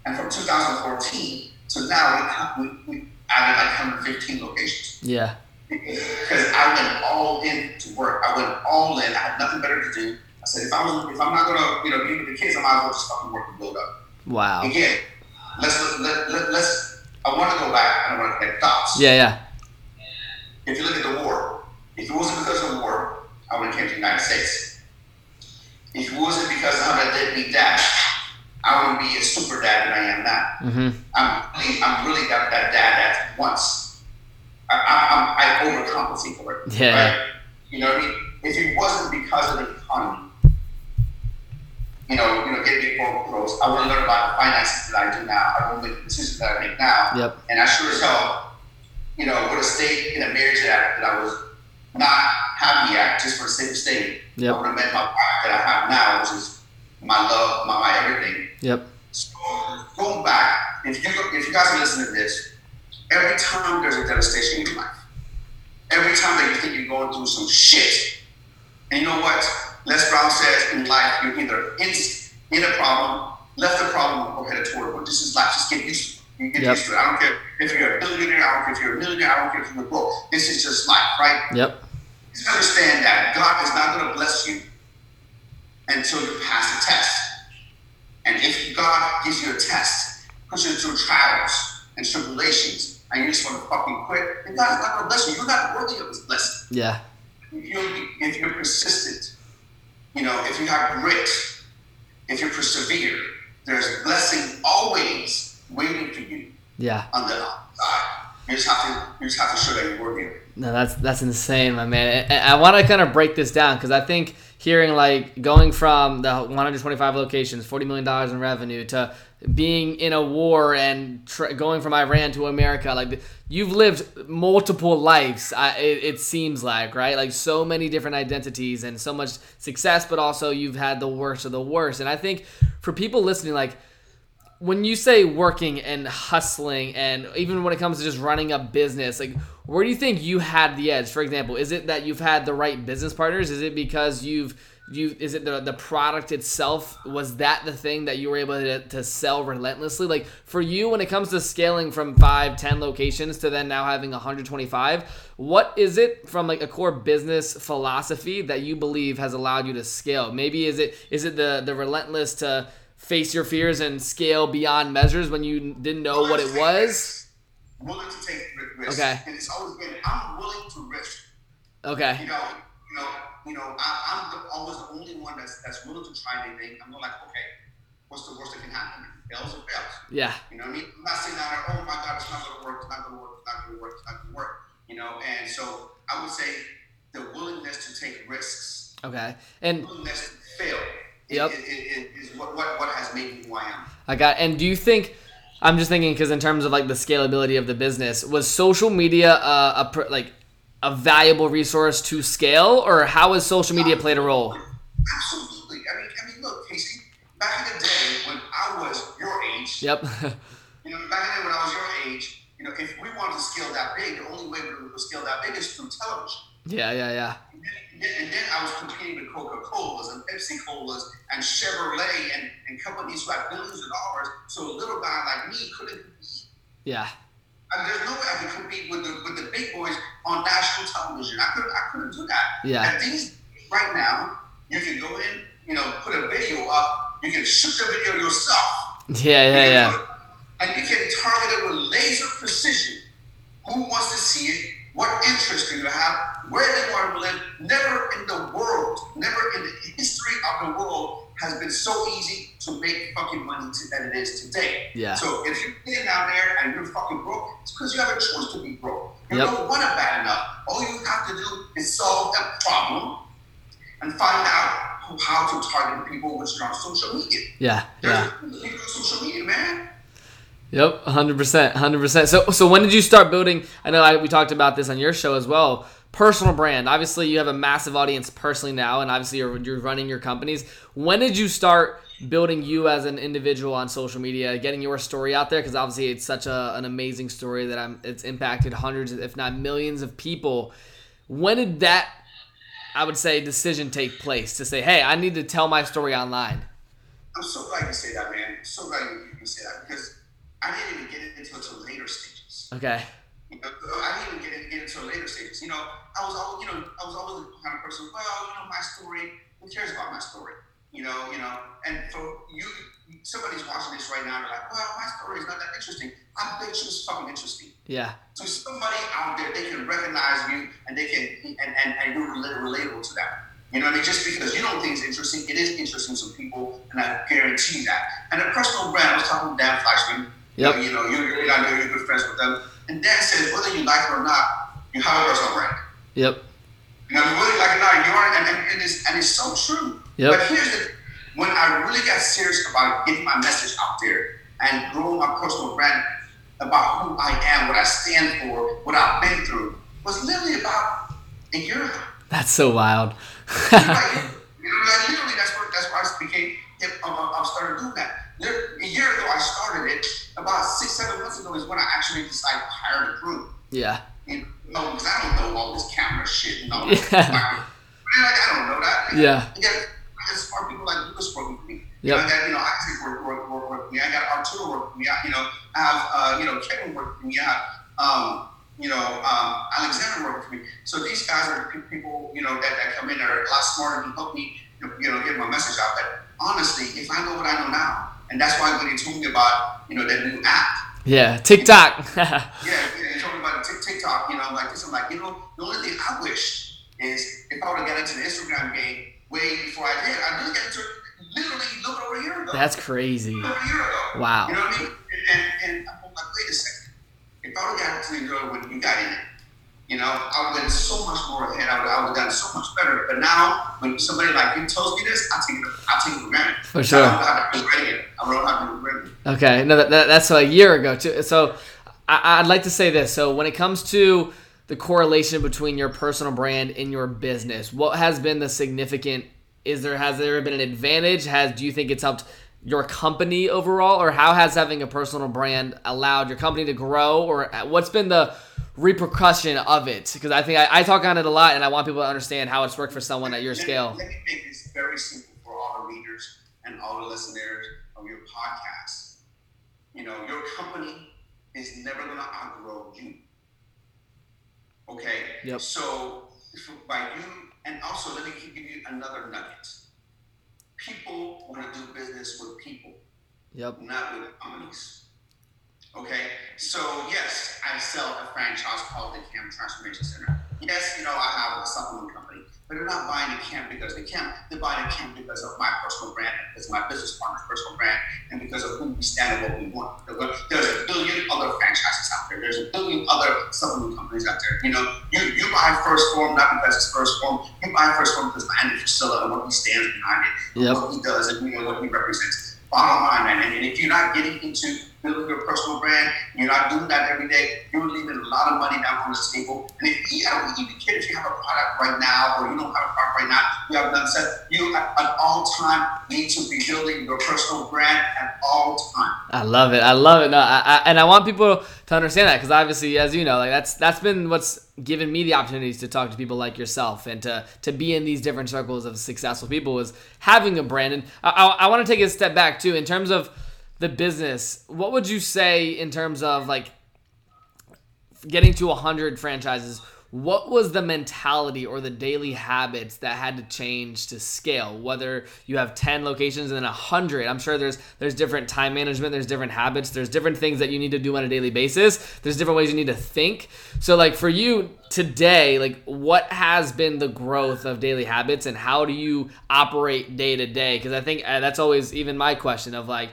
Speaker 2: And from 2014 to now, we, we, we added like 115 locations
Speaker 3: Yeah.
Speaker 2: because I went all in to work. I went all in. I had nothing better to do. I said, if I was, if I'm not gonna, you know, be with the kids, I might as well just fucking work and build up.
Speaker 3: Wow.
Speaker 2: Again, let's let, let, let's. I want to go back. and I don't want to get thoughts.
Speaker 3: Yeah. Yeah.
Speaker 2: If you look at the war, if it wasn't because of the war, I would have came to the United States. If it wasn't because I'm a deadbeat dad, I wouldn't be a super dad that I am now.
Speaker 3: Mm-hmm.
Speaker 2: I'm really, I'm really that, that dad that once I, I, I'm, I overcompensate for it.
Speaker 3: Yeah.
Speaker 2: Right? You know what I mean? If it wasn't because of the economy, you know, you know, getting me foreclosed, I wouldn't learn about the finances that I do now. I wouldn't make the decisions that I make now.
Speaker 3: Yep.
Speaker 2: And I sure as hell, you know, would have stayed in a marriage that, that I was not happy at just for the sake of staying.
Speaker 3: Yep.
Speaker 2: I would have met my wife that I have now, which is my love, my, my everything.
Speaker 3: Yep.
Speaker 2: So going back, if you if you guys are listening to this, every time there's a devastation in your life, every time that you think you're going through some shit, and you know what? Les Brown says in life, you're either in in a problem, left the problem, or headed toward one. This is life. Just get used to it. You get
Speaker 3: Yep.
Speaker 2: used to it. I don't care if you're a billionaire. I don't care if you're a millionaire. I don't care if you're broke. This is just life, right?
Speaker 3: Yep.
Speaker 2: Just understand that God is not going to bless you until you pass the test. And if God gives you a test, puts you through trials and tribulations, and you just want to fucking quit, then God is not going to bless you. You're not worthy of His blessing.
Speaker 3: Yeah.
Speaker 2: If you're, if you're persistent, you know, if you have grit, if you persevere, there's blessing always waiting for you
Speaker 3: Yeah.
Speaker 2: on the outside. You just have to, you just have to show that you're it.
Speaker 3: No, that's that's insane, my man. I want to kind of break this down because I think hearing like going from the 125 locations, 40 million dollars in revenue, to being in a war and going from Iran to America, like you've lived multiple lives. I, it, it seems like right, like so many different identities and so much success, but also you've had the worst of the worst. And I think for people listening, like when you say working and hustling and even when it comes to just running a business like where do you think you had the edge for example is it that you've had the right business partners is it because you've you is it the, the product itself was that the thing that you were able to, to sell relentlessly like for you when it comes to scaling from 5 10 locations to then now having 125 what is it from like a core business philosophy that you believe has allowed you to scale maybe is it is it the the relentless to face your fears and scale beyond measures when you didn't know what it was
Speaker 2: willing to take risks.
Speaker 3: Okay.
Speaker 2: And it's always been, I'm willing to risk.
Speaker 3: Okay.
Speaker 2: You know, you know, you know, I, I'm the, always the only one that's that's willing to try anything. I'm not like, okay, what's the worst that can happen? If it fails or fails.
Speaker 3: Yeah.
Speaker 2: You know what I mean? I'm not down there, oh my God, it's not to work, it's not to work, it's not to work, it's not to work. You know, and so I would say the willingness to take risks,
Speaker 3: Okay. And
Speaker 2: willingness to fail,
Speaker 3: Yep.
Speaker 2: is, is, is what, what, what has made me who I am.
Speaker 3: I got. And do you think? I'm just thinking because in terms of like the scalability of the business, was social media uh, a like a valuable resource to scale, or how has social media played a role?
Speaker 2: Absolutely. I mean, I mean, look, Casey. Back in the day when I was your age,
Speaker 3: Yep. [LAUGHS]
Speaker 2: you know, back in the day when I was your age, you know, if we wanted to scale that big, the only way we could scale that big is through television.
Speaker 3: yeah. Yeah. Yeah.
Speaker 2: And then, and then I was competing with Coca Colas and Pepsi Colas and Chevrolet and, and companies who had billions of dollars. So a little guy like me couldn't compete.
Speaker 3: Yeah.
Speaker 2: There's no way I could compete with the, with the big boys on national television. I couldn't, I couldn't do that.
Speaker 3: Yeah.
Speaker 2: And these, right now, you can go in, you know, put a video up, you can shoot the video yourself.
Speaker 3: Yeah. Yeah. Yeah.
Speaker 2: And you can target it with laser precision. Who wants to see it? What interest do you have? Where they want to live? Never in the world, never in the history of the world has been so easy to make fucking money to, that it is today.
Speaker 3: Yeah.
Speaker 2: So if you're sitting down there and you're fucking broke, it's because you have a choice to be broke. You
Speaker 3: Yep.
Speaker 2: don't want it bad enough. All you have to do is solve that problem and find out how- how to target people which are on social media.
Speaker 3: Yeah. Yeah.
Speaker 2: There's people on social media, man.
Speaker 3: Yep, hundred percent, hundred percent. So, so when did you start building? I know I, we talked about this on your show as well. Personal brand. Obviously, you have a massive audience personally now, and obviously you're you're running your companies. When did you start building you as an individual on social media, getting your story out there? Because obviously it's such a, an amazing story that I'm. It's impacted hundreds, if not millions, of people. When did that, I would say, decision take place to say, "Hey, I need to tell my story online"?
Speaker 2: I'm so glad you say that, man. I'm so glad you, you say that because I didn't even get into it until later stages.
Speaker 3: Okay.
Speaker 2: You I didn't even get, get into later stages. You know, I was always, you know, I was always the kind of person. Well, you know, my story. Who cares about my story? You know, you know. And for you, somebody's watching this right now. They're like, well, my story is not that interesting. I bet you it's fucking interesting.
Speaker 3: Yeah.
Speaker 2: So somebody out there, they can recognize you and they can, and, and, and you're relatable to them. You know I mean? Just because you don't think it's interesting, it is interesting to people, and I guarantee that. And a personal brand, I was talking to Dan Fleyshman.
Speaker 3: Yep.
Speaker 2: You know, you you're, I know you're good friends with them. And Dan says, whether you like it or not, you have a personal brand.
Speaker 3: Yep.
Speaker 2: You know, whether you like it or not, you are, and, and, and, it's, and it's so true.
Speaker 3: Yep.
Speaker 2: But here's the when I really got serious about getting my message out there and growing my personal brand about who I am, what I stand for, what I've been through, was literally about a year ago.
Speaker 3: That's so wild.
Speaker 2: like, [LAUGHS] you know, like, literally, that's where that's where I became. um, um, I started doing that. Lit- A year ago, I started it. About six, seven months ago is when I actually decided to hire the crew.
Speaker 3: yeah.
Speaker 2: You know, because I don't know all this camera shit and all [LAUGHS]
Speaker 3: Yeah.
Speaker 2: like, I don't know that.
Speaker 3: Yeah.
Speaker 2: I got, I smart people like Lucas working for me.
Speaker 3: Yep.
Speaker 2: You know, I got, you know, Isaac work, work, work, work for me. I got Arturo work for me. I, you know, I have, uh, you know, Kevin work for me. I have, um, you know, um, Alexander work for me. So these guys are pe- people, you know, that, that come in that are a lot smarter and help me, you know, get my message out. But honestly, if I know what I know now, and that's why when he told me about, you know, that new app,
Speaker 3: Yeah. TikTok. [LAUGHS]
Speaker 2: yeah, yeah, you told me about Tik- TikTok, you know, I'm like this. I'm like, you know, the only thing I wish is if I would have got into the Instagram game way before I did, I really got into it literally a little over a year ago.
Speaker 3: That's crazy.
Speaker 2: over a year ago.
Speaker 3: Wow.
Speaker 2: You know what I mean? And, and, and I'm like, wait a second. If I would have gotten into the girl when you got in it, you know, I would have been so much more ahead. I would, I would have done so much better. But now, when somebody like you tells me this, I take it, I take it for granted.
Speaker 3: For sure.
Speaker 2: I don't have to. I don't have to.
Speaker 3: Okay, no, that, that, that's a year ago too. So I, I'd like to say this. So when it comes to the correlation between your personal brand and your business, what has been the significant? Is there has there been an advantage? Has do you think it's helped your company overall, or how has having a personal brand allowed your company to grow, or what's been the repercussion of it? Because I think I, I talk on it a lot, and I want people to understand how it's worked for someone at your
Speaker 2: Let me-
Speaker 3: scale.
Speaker 2: Let me make this very simple for all the readers and all the listeners of your podcast. You know, your company is never going to outgrow you. Okay?
Speaker 3: Yep.
Speaker 2: So, by you, and also let me give you another nugget. People want to do business with people,
Speaker 3: Yep.
Speaker 2: not with companies. Okay, so yes, I sell a franchise called the Camp Transformation Center. Yes, you know I have a supplement company, but they're not buying a camp because they can. They're buying the camp because of my personal brand, because of my business partner's personal brand, and because of who we stand and what we want. There's a billion other franchises out there. There's a billion other supplement companies out there. You know, you, you buy 1st Form not because it's 1st Form. You buy 1st Form because of Andy Frisella and what he stands behind it, yep. what he does, and you know what he represents. Bottom line, man. And if you're not getting into building your personal brand, you're not doing that every day, you're leaving a lot of money down on the table. And if you, I don't even care if you have a product right now or you don't have a product right now, you have done said you at all time need to be building your personal brand at all time.
Speaker 3: I love it. I love it. No, I, I, and I want people to understand that because obviously, as you know, like that's that's been what's given me the opportunities to talk to people like yourself and to to be in these different circles of successful people was having a brand. And I, I, I want to take a step back too in terms of the business, what would you say in terms of like getting to 100 franchises? What was the mentality or the daily habits that had to change to scale? Whether you have 10 locations and then 100, I'm sure there's there's different time management, there's different habits, there's different things that you need to do on a daily basis. There's different ways you need to think. So like for you today, like what has been the growth of daily habits and how do you operate day to day? Cuz I think uh, that's always even my question of like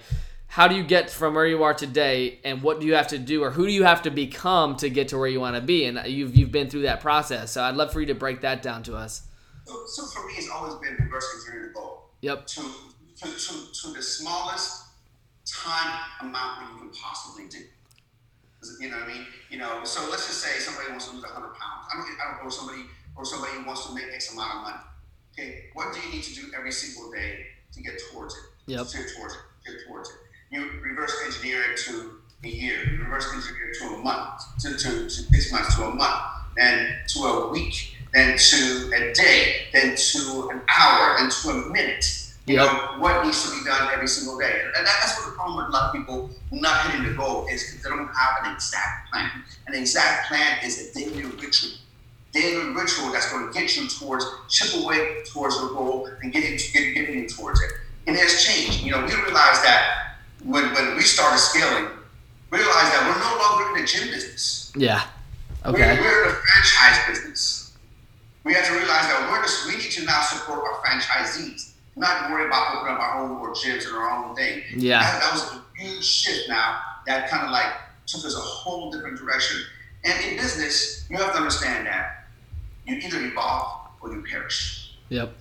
Speaker 3: how do you get from where you are today and what do you have to do or who do you have to become to get to where you want to be? And you've, you've been through that process. So i'd love for you to break that down to us.
Speaker 2: So, so for me it's always been reverse engineering the goal.
Speaker 3: Yep.
Speaker 2: To, to, to, to the smallest time amount that you can possibly do. You know what i mean? You know so let's just say somebody wants to lose 100 pounds. I don't, I don't know somebody or somebody wants to make x amount of money. Okay what do you need to do every single day to get towards it?
Speaker 3: Yep.
Speaker 2: to get towards it get towards it you reverse engineer it to a year, you reverse engineer it to a month, to, to, to six months, to a month, then to a week, then to a day, then to an hour, then to a minute. You yep. know, what needs to be done every single day. And that's what the problem with a lot of people not hitting the goal is because they don't have an exact plan. An exact plan is a daily ritual. Daily ritual that's going to get you towards, chip away towards the goal and get you, get, getting you towards it. And it has changed. You know, we realize that when, when we started scaling, realized that we're no longer in the gym business.
Speaker 3: Yeah. Okay.
Speaker 2: We're, we're in the franchise business. We have to realize that we're just, we need to now support our franchisees, not worry about opening up our own more gyms and our own thing.
Speaker 3: Yeah.
Speaker 2: That, that was a huge shift now that kind of like took us a whole different direction. And in business, you have to understand that you either evolve or you perish.
Speaker 3: Yep.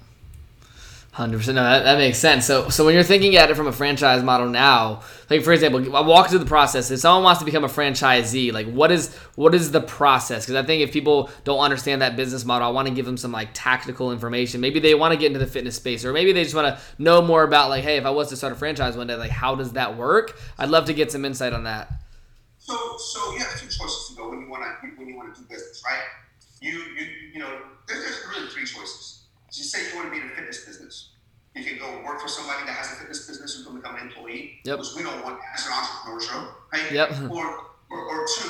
Speaker 3: Hundred percent. No, that, that makes sense. So, so when you're thinking at it from a franchise model now, like for example, I walk through the process. If someone wants to become a franchisee, like what is what is the process? Because I think if people don't understand that business model, I want to give them some like tactical information. Maybe they want to get into the fitness space, or maybe they just want to know more about like, hey, if I was to start a franchise one day, like how does that work? I'd love to get some insight on that.
Speaker 2: So, so you have two choices to go when you want to when you want to do business, right? You you you know, there's, there's really three choices you say you want to be in the fitness business. You can go work for somebody that has a fitness business and become an employee,
Speaker 3: yep.
Speaker 2: which we don't want as an entrepreneur show, right?
Speaker 3: Yep.
Speaker 2: Or, or, or two,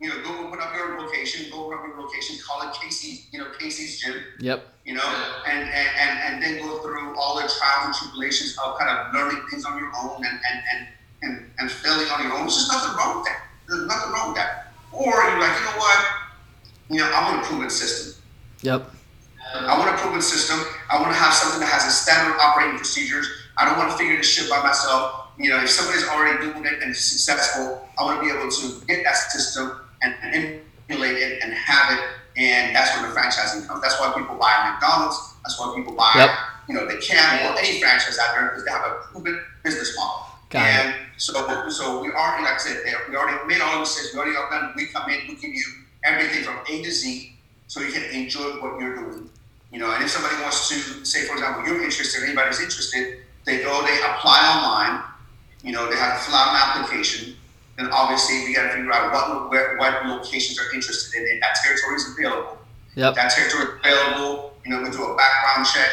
Speaker 2: you know, go open up your location, go open up your location, call it Casey's, you know, Casey's gym.
Speaker 3: Yep.
Speaker 2: You know, and, and, and, and then go through all the trials and tribulations of kind of learning things on your own and, and, and, and, and failing on your own. There's just nothing wrong with that. There's nothing wrong with that. Or you're like, you know what? You know, I want a proven system.
Speaker 3: Yep.
Speaker 2: I want a proven system. I want to have something that has a standard operating procedures. I don't want to figure this shit by myself. You know, if somebody's already doing it and is successful, I want to be able to get that system and, emulate it and have it. And that's where the franchising comes. That's why people buy McDonald's. That's why people buy,
Speaker 3: yep.
Speaker 2: you know, the can or any franchise out there because they have a proven business model.
Speaker 3: Got
Speaker 2: and
Speaker 3: it.
Speaker 2: so, so we already, like I said, we already made all the mistakes. We already done. We come in, we give you everything from A to Z, so you can enjoy what you're doing. You know, and if somebody wants to say, for example, you're interested, anybody's interested, they go, they apply online. You know, they have to fill out an application. Then obviously we got to figure out what where, what locations are interested in. That territory is available.
Speaker 3: Yep.
Speaker 2: that territory is available. You know, we do a background check.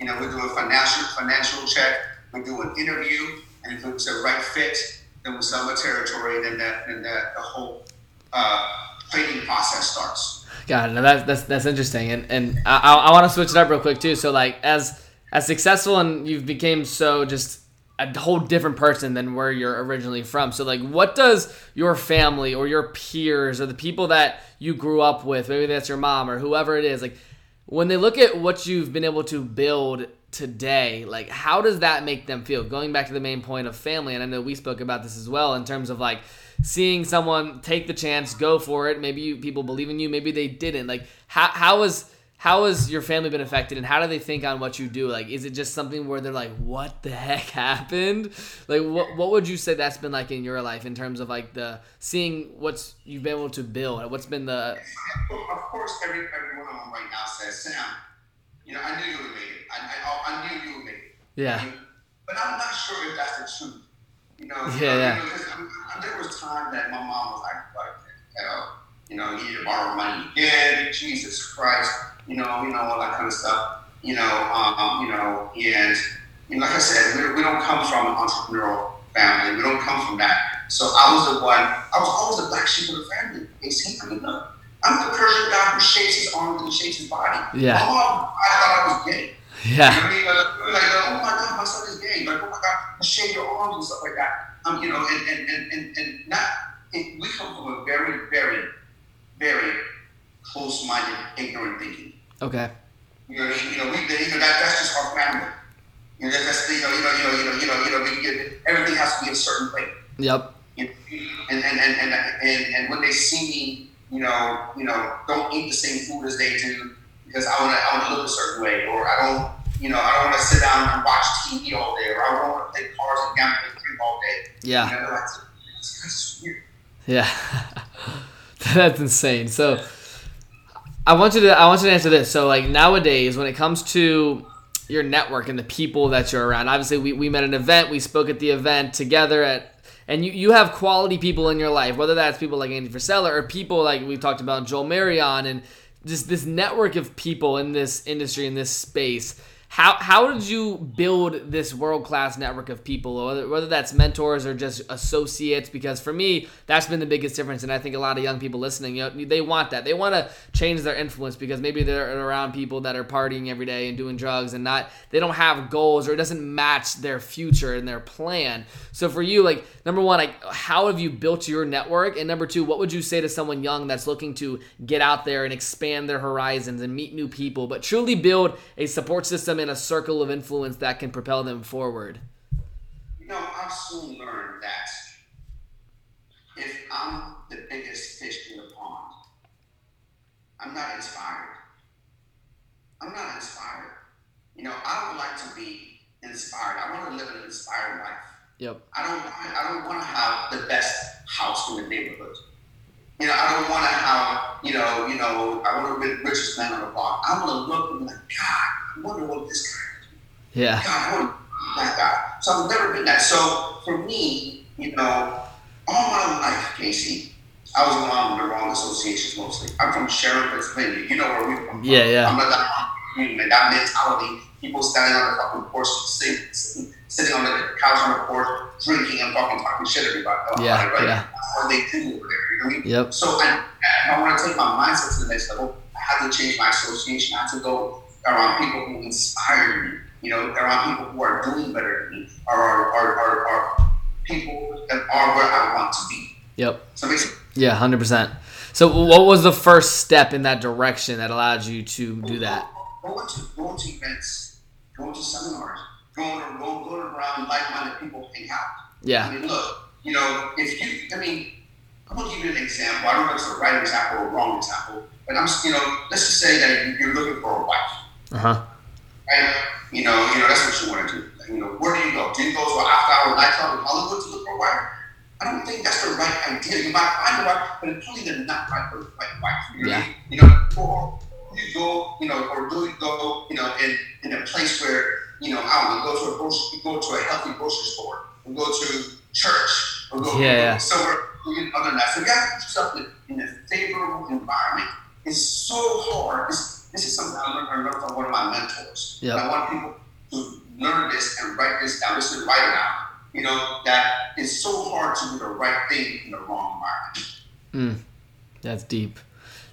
Speaker 2: You know, we do a financial financial check. We do an interview, and if it's a right fit, then we sell the territory. Then that then that the whole uh, trading process starts.
Speaker 3: Got it. Now that's that's that's interesting, and and I, I want to switch it up real quick too. So like as as successful and you've became so just a whole different person than where you're originally from. So like what does your family or your peers or the people that you grew up with, maybe that's your mom or whoever it is, like when they look at what you've been able to build today, like how does that make them feel? Going back to the main point of family, and I know we spoke about this as well in terms of like seeing someone take the chance, go for it. Maybe you, people believe in you, maybe they didn't. Like how how is how has your family been affected and how do they think on what you do? Like is it just something where they're like what the heck [LAUGHS] happened? Like what, what would you say that's been like in your life in terms of like the seeing what's you've been able to build? What's been the
Speaker 2: of course every, every one of them right now says sam you know i knew you would made it. I, I, I knew you would make it.
Speaker 3: Yeah.
Speaker 2: But i'm not sure if that's the truth you know
Speaker 3: yeah,
Speaker 2: you know, there was time that my mom was like, like you know, you know, you need to borrow money again, Jesus Christ, you know, you know, all that kind of stuff, you know, um, you know, and you know, like I said, we, we don't come from an entrepreneurial family. We don't come from that. So I was the one. I was always the black sheep of the family. They see, I mean, look, I'm the Persian guy who shakes his arms and shakes his body.
Speaker 3: Yeah.
Speaker 2: My mom, I thought I was gay.
Speaker 3: Yeah
Speaker 2: I mean, uh, like, uh, oh my God, my son is gay. Like, oh my God, you shave your arms and stuff like that. Um, you know, and and and and, and not. It, we come from a very, very, very close-minded, ignorant thinking.
Speaker 3: okay
Speaker 2: You know, you know, we, you know, that, that's just our family. You know, that's you know, you know, you know, you know, you know, you know, get, everything has to be a certain way.
Speaker 3: yep
Speaker 2: You know, and, and, and, and, and, and when they see me, you know, you know, don't eat the same food as they do because I want to, I want to look a certain way, or I don't, you know, I don't want to sit down and watch TV all day, or I don't want to play cards and gamble and drink all day.
Speaker 3: yeah
Speaker 2: You know, that's, that's, that's weird.
Speaker 3: Yeah, [LAUGHS] that's insane. So, I want you to I want you to answer this. So, like nowadays, when it comes to your network and the people that you're around, obviously we, we met at an event, we spoke at the event together at, and you, you have quality people in your life, whether that's people like Andy Frisella or people like we've talked about Joel Marion and just this network of people in this industry in this space. How, how did you build this world class network of people, whether, whether that's mentors or just associates? Because for me, that's been the biggest difference, and I think a lot of young people listening, you know, they want that. They want to change their influence because maybe they're around people that are partying every day and doing drugs, and not they don't have goals or it doesn't match their future and their plan. So for you, like number one, like how have you built your network, and number two, what would you say to someone young that's looking to get out there and expand their horizons and meet new people, but truly build a support system and a circle of influence that can propel them forward?
Speaker 2: You know, I've soon learned that if I'm the biggest fish in the pond, I'm not inspired. I'm not inspired. You know, I would like to be inspired. I want to live an inspired life.
Speaker 3: Yep.
Speaker 2: I don't. I don't want to have the best house in the neighborhood. You know, I don't want to have. You know. You know. I want to be the richest man on the block. I want to look and be like, God, I wonder what this guy
Speaker 3: Yeah.
Speaker 2: God, that guy. So I've never been that. So for me, you know, all my life, Casey, I was around the wrong associations mostly. I'm from Sharon, Pennsylvania. You know where we're from.
Speaker 3: Yeah, yeah.
Speaker 2: I'm not that. That mentality, people standing on the fucking porch, sitting, sitting, on the couch on the porch, drinking and fucking talking shit about
Speaker 3: Yeah,
Speaker 2: right?
Speaker 3: yeah.
Speaker 2: That's what they do over there. You know what I mean?
Speaker 3: Yep.
Speaker 2: So I, if I want to take my mindset to the next level, I have to change my association. I have to go around people who inspire me. You know, around people who are doing better than me, or are, are, are, are people that are where I want to be.
Speaker 3: Yep.
Speaker 2: So basically,
Speaker 3: Yeah, hundred percent. So, what was the first step in that direction that allowed you to do that?
Speaker 2: going to going to events, going to seminars, going going, going around like-minded people hang out.
Speaker 3: Yeah.
Speaker 2: I mean, look, you know, if you, I mean, I'm gonna give you an example. I don't know if it's the right example or wrong example, but I'm, you know, let's just say that you're looking for a wife,
Speaker 3: Uh huh.
Speaker 2: right? You know, you know, that's what you want to do. Like, you know, where do you go? Do you go to an after-hour nightclub in Hollywood to look for a wife? I don't think that's the right idea. You might find a wife, but it's probably the not right, right wife. You know,
Speaker 3: Yeah.
Speaker 2: you know, or you go, you know, or do you go, you know, in, in a place where, you know, I don't know, go to a grocery, go to a healthy grocery store, or go to church, or go,
Speaker 3: Yeah, yeah.
Speaker 2: somewhere other than that. So you have to put yourself in, in a favorable environment. It's so hard. This, this is something I learned, I learned from one of my mentors.
Speaker 3: Yep.
Speaker 2: I want people to learn this and write this down. This is write it down. You know, that it's so hard to do the right thing in the wrong environment. Hmm.
Speaker 3: That's deep.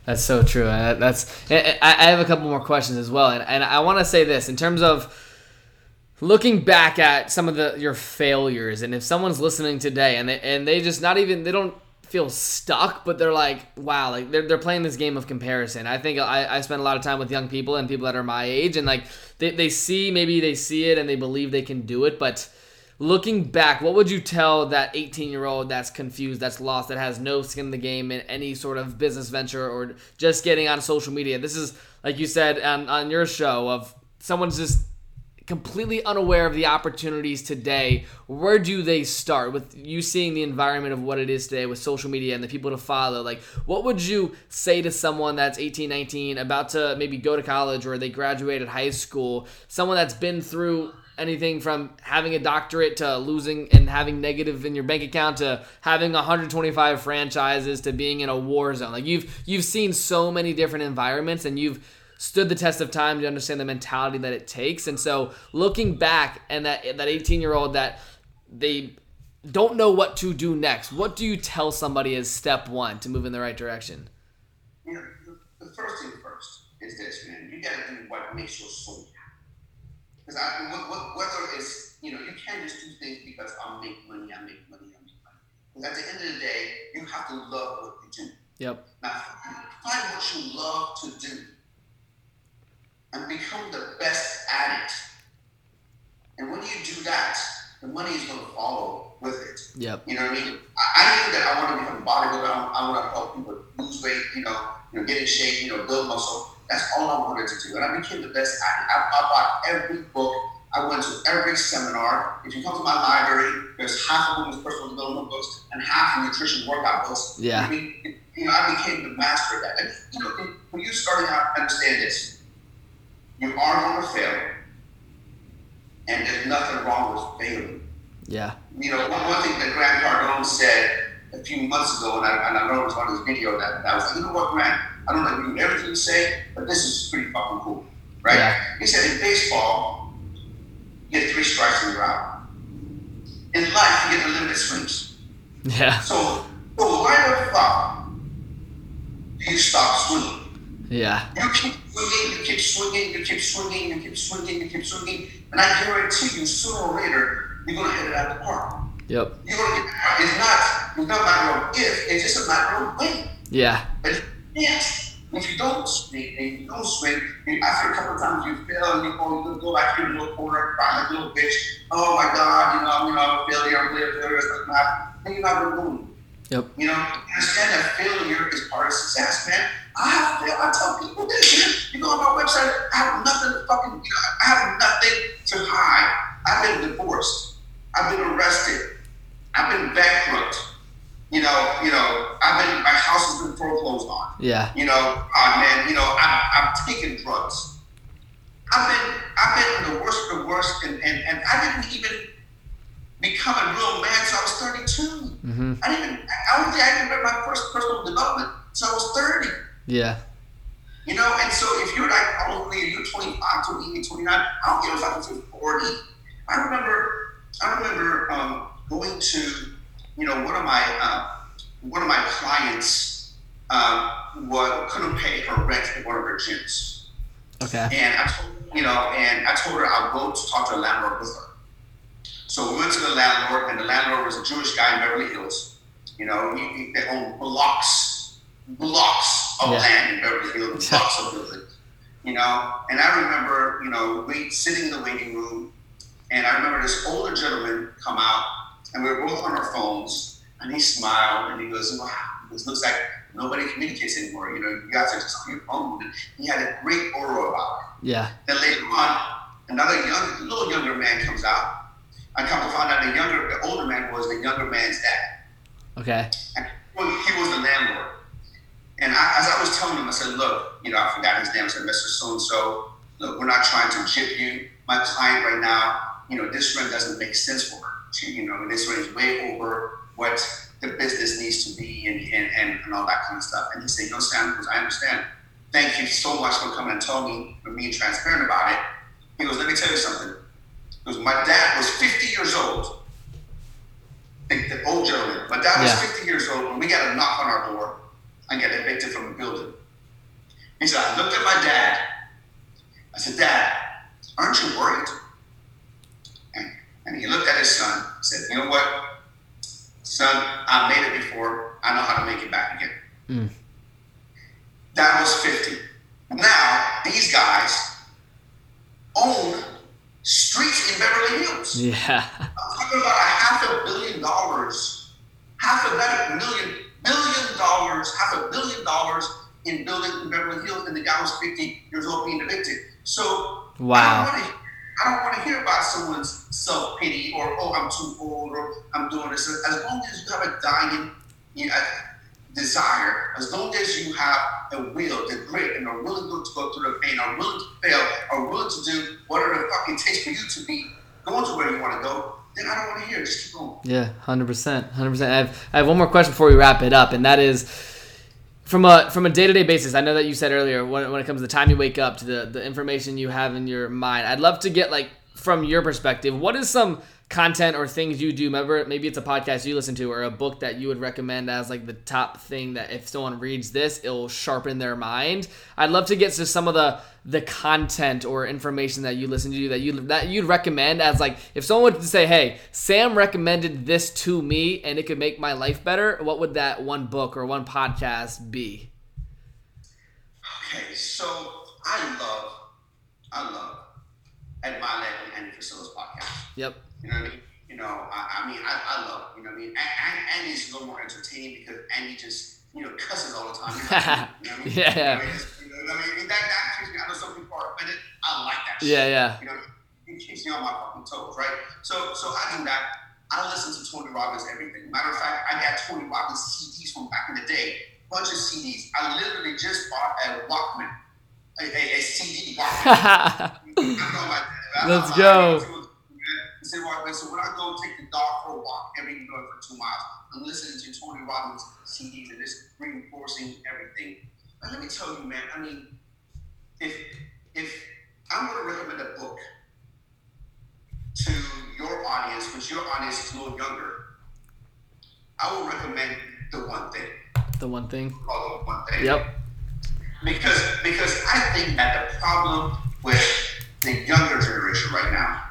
Speaker 3: That's so true. That's. I I have a couple more questions as well, and, and I want to say this in terms of looking back at some of the your failures and if someone's listening today and they and they just not even they don't feel stuck but they're like wow like they're, they're playing this game of comparison. I think I, I spend a lot of time with young people and people that are my age and like they, they see maybe they see it and they believe they can do it but looking back what would you tell that 18 year old that's confused that's lost that has no skin in the game in any sort of business venture or just getting on social media? This is like you said on, on your show of someone's just completely unaware of the opportunities today, where do they start with you seeing the environment of what it is today with social media and the people to follow? Like, what would you say to someone that's 18, 19, about to maybe go to college or they graduated high school, someone that's been through anything from having a doctorate to losing and having negative in your bank account to having 125 franchises to being in a war zone. Like you've you've seen so many different environments and you've stood the test of time to understand the mentality that it takes. And so looking back and that that 18 year old that they don't know what to do next, what do you tell somebody as step one to move in the right direction?
Speaker 2: You know, the first thing first is this, man. You gotta do what makes your soul happy. Because I, whether it's, you know, you can't just do things because I'll make money, I make money, I make money. Because at the end of the day, you have to love what you do.
Speaker 3: Yep.
Speaker 2: Now, find what you love to do and become the best at it. And when you do that, the money is going to follow with it.
Speaker 3: Yep.
Speaker 2: You know what I mean? I, I knew that I want to become a bodybuilder. I, I want to help people lose weight, you know, you know, get in shape, you know, build muscle. That's all I wanted to do. And I became the best at it. I, I bought every book. I went to every seminar. If you come to my library, there's half of them is personal development books and half nutrition workout books.
Speaker 3: Yeah.
Speaker 2: I mean, you know, I became the master of that. And, you know, when you starting out, understand this you are going to fail, and there's nothing wrong with failing.
Speaker 3: Yeah.
Speaker 2: You know, one, one thing that Grant Cardone said a few months ago, and I, and I know it was on his video that, that I was like, you know what, Grant? I don't agree with everything you say, but this is pretty fucking cool, right?
Speaker 3: Yeah.
Speaker 2: He said in baseball, you get three strikes and you're out. In life, you get unlimited swings.
Speaker 3: Yeah.
Speaker 2: So, so why the fuck do you stop swinging?
Speaker 3: Yeah.
Speaker 2: You keep swinging, you keep swinging, you keep swinging, you keep swinging, you keep swinging, and I guarantee you, sooner or later, you're gonna hit it out the park.
Speaker 3: Yep.
Speaker 2: You're gonna get out. It's not, it's not a matter of if, it's just a matter of when.
Speaker 3: Yeah.
Speaker 2: But yes, if you don't swing and you don't swing, you, after a couple of times you fail and you go, you go back in the little corner, like a little bitch. Oh my God, you know, I'm, you know, I'm a failure, I'm a failure, it's not. Then you're not gonna move.
Speaker 3: Yep.
Speaker 2: You know, understand that failure is part of success, man. I have. I tell people this. You go on my website. I have nothing to fucking. You know, I have nothing to hide. I've been divorced. I've been arrested. I've been bankrupt. You know, you know. I've been. My house has been foreclosed on.
Speaker 3: Yeah.
Speaker 2: You know, oh man. You know, I, I've taken drugs. I've been. I've been the worst of the worst, and and, and I didn't even become a real man until I was 32.
Speaker 3: Mm-hmm.
Speaker 2: I didn't even. I don't think I even read my first personal development until I was 30.
Speaker 3: Yeah.
Speaker 2: You know, and so if you're like, oh, you're 25, 28, 29, I don't give a fuck if you're 40. I remember, I remember um, going to, you know, one of my uh, one of my clients um, was, couldn't pay her rent at one of her gyms,
Speaker 3: Okay.
Speaker 2: and I told, you know, and I told her I'll go to talk to the landlord with her. So we went to the landlord, and the landlord was a Jewish guy in Beverly Hills. You know, he, he, they own blocks, blocks of
Speaker 3: Yeah.
Speaker 2: land in Beverly Hills, of. You know, and I remember, you know, we sitting in the waiting room, and I remember this older gentleman come out, and we were both on our phones, and he smiled, and he goes, "Wow, this looks like nobody communicates anymore. You know, you guys are just on your phone." And he had a great aura about it.
Speaker 3: Yeah.
Speaker 2: Then later on, another young, little younger man comes out. I come to find out the younger, the older man was the younger man's dad.
Speaker 3: Okay.
Speaker 2: And well, he was the landlord. And I, as I was telling him, I said, look, you know, I forgot his name. I said, Mr. So-and-so, look, we're not trying to jip you. My client right now, you know, this rent doesn't make sense for her. She, you know, this rent is way over what the business needs to be and, and, and, and all that kind of stuff. And he said, no, Sam, because I understand. Thank you so much for coming and telling me, for being transparent about it. He goes, let me tell you something. Because my dad was 50 years old. The, the old gentleman. My dad was
Speaker 3: Yeah.
Speaker 2: 50 years old when we got a knock on our door and get evicted from the building. He said, I looked at my dad. I said, Dad, aren't you worried? And he looked at his son, said, You know what? Son, I made it before. I know how to make it back again. Mm. That was 50. Now, these guys own streets in Beverly Hills.
Speaker 3: Yeah.
Speaker 2: I'm talking about a half a billion dollars, half a million, billion dollars, half a billion dollars in building in Beverly Hills, and the guy was 50 years old being evicted. So,
Speaker 3: wow.
Speaker 2: I don't want to hear about someone's self pity or oh I'm too old or I'm doing this. As long as you have a dying you know, desire, as long as you have a will, the grit, and are willing to go through the pain, are willing to fail, are willing to do whatever the fuck it takes for you to be going to where you want to go, then I don't want to hear. Just keep going.
Speaker 3: Yeah, hundred percent, hundred percent. I have I have one more question before we wrap it up, and that is from a from a day to day basis, I know that you said earlier when, when it comes to the time you wake up to the the information you have in your mind. I'd love to get like from your perspective, what is some content or things you do. Remember maybe it's a podcast you listen to or a book that you would recommend as like the top thing that if someone reads this it'll sharpen their mind. I'd love to get to some of the the content or information that you listen to that you that you'd recommend as like if someone would say hey sam recommended this to me and it could make my life better what would that one book or one podcast be?
Speaker 2: Okay so i love i love at my level Andy Frisella's podcast.
Speaker 3: Yep
Speaker 2: you know what I mean? You know, I, I mean, I, I love, you know what I mean? And, Andy's a little more entertaining because Andy just, you know, cusses all the time. You know, what I mean?
Speaker 3: yeah.
Speaker 2: You know, what I mean? [LAUGHS] That, that keeps me, I know some people are offended. I like that
Speaker 3: shit. Yeah, yeah.
Speaker 2: You know, it keeps me on my fucking toes, right? So, so I do that. I listen to Tony Robbins everything. Matter of fact, I got Tony Robbins CDs from back in the day, bunch of CDs. I literally just bought a Walkman, a, a, a CD Walkman.
Speaker 3: Let's go.
Speaker 2: Say, right, so when I go take the dog for a walk every day for two miles, I'm listening to Tony Robbins CDs and it's reinforcing everything. But let me tell you, man, I mean, if if I'm going to recommend a book to your audience, which your audience is a little younger, I will recommend the one thing.
Speaker 3: The one thing.
Speaker 2: Called the one thing.
Speaker 3: Yep.
Speaker 2: Because because I think that the problem with the younger generation right now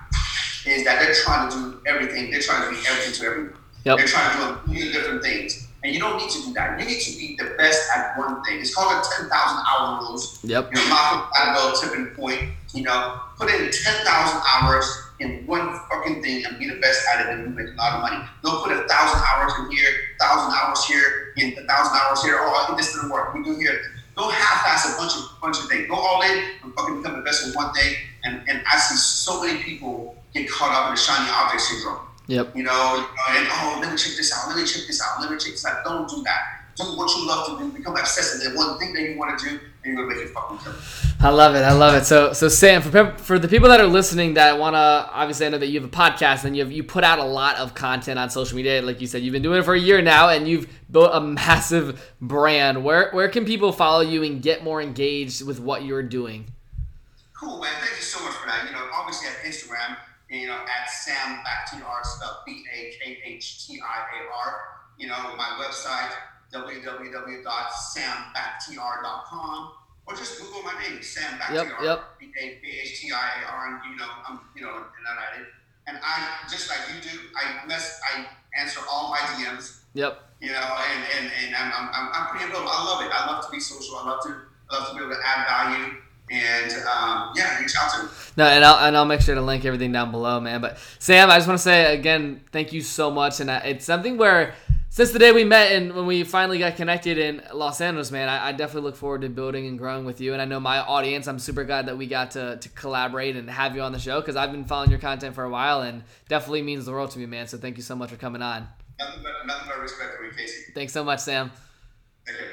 Speaker 2: is that they're trying to do everything. They're trying to be everything to everyone.
Speaker 3: Yep.
Speaker 2: They're trying to do a million different things. And you don't need to do that. You need to be the best at one thing. It's called the 10,000 hour rules.
Speaker 3: Yep.
Speaker 2: You know, Malcolm Gladwell tipping point. You know, put in 10,000 hours in one fucking thing and be the best at it and you make a lot of money. Don't put a thousand hours in here, thousand hours here, and a thousand hours here. Oh, this didn't work. We do here. Don't half-ass a bunch of bunch of things. Go all in and fucking become the best in one thing. And and I see so many people get caught up in the shiny object syndrome.
Speaker 3: Yep.
Speaker 2: You know, and oh, let me check this out. Let me check this out. Let me check this out. Don't do that. Do what you love to do. Become obsessed with one thing that you want to do, and you're gonna make it fucking kill.
Speaker 3: I love it. I love it. So, so Sam, for for the people that are listening that want to, obviously, I know that you have a podcast and you have you put out a lot of content on social media. Like you said, you've been doing it for a year now, and you've built a massive brand. Where where can people follow you and get more engaged with what you're doing?
Speaker 2: Cool, man. Thank you so much for that. You know, obviously at Instagram, you know, at Sam Bakhtiar, spelled B A K H T I A R. You know, my website, www.sambakhtiar.com, or just Google my name, Sam Bakhtiar,
Speaker 3: yep, yep.
Speaker 2: B A K H T I A R, and you know, I'm, you know, and I did. And I, just like you do, I mess, I answer all my DMs.
Speaker 3: Yep.
Speaker 2: You know, and, and, and I'm, I'm, I'm pretty available. I love it. I love to be social. I love to, I love to be able to add value and um, yeah, reach out to me.
Speaker 3: No, and I'll and I'll make sure to link everything down below, man. But Sam, I just want to say again, thank you so much, and it's something where since the day we met and when we finally got connected in Los Angeles, man, I, I, definitely look forward to building and growing with you. And I know my audience, I'm super glad that we got to, to collaborate and have you on the show because I've been following your content for a while and definitely means the world to me, man. So thank you so much for coming on.
Speaker 2: Nothing but, nothing but respect for me, Casey.
Speaker 3: Thanks so much, Sam.
Speaker 2: Thank you.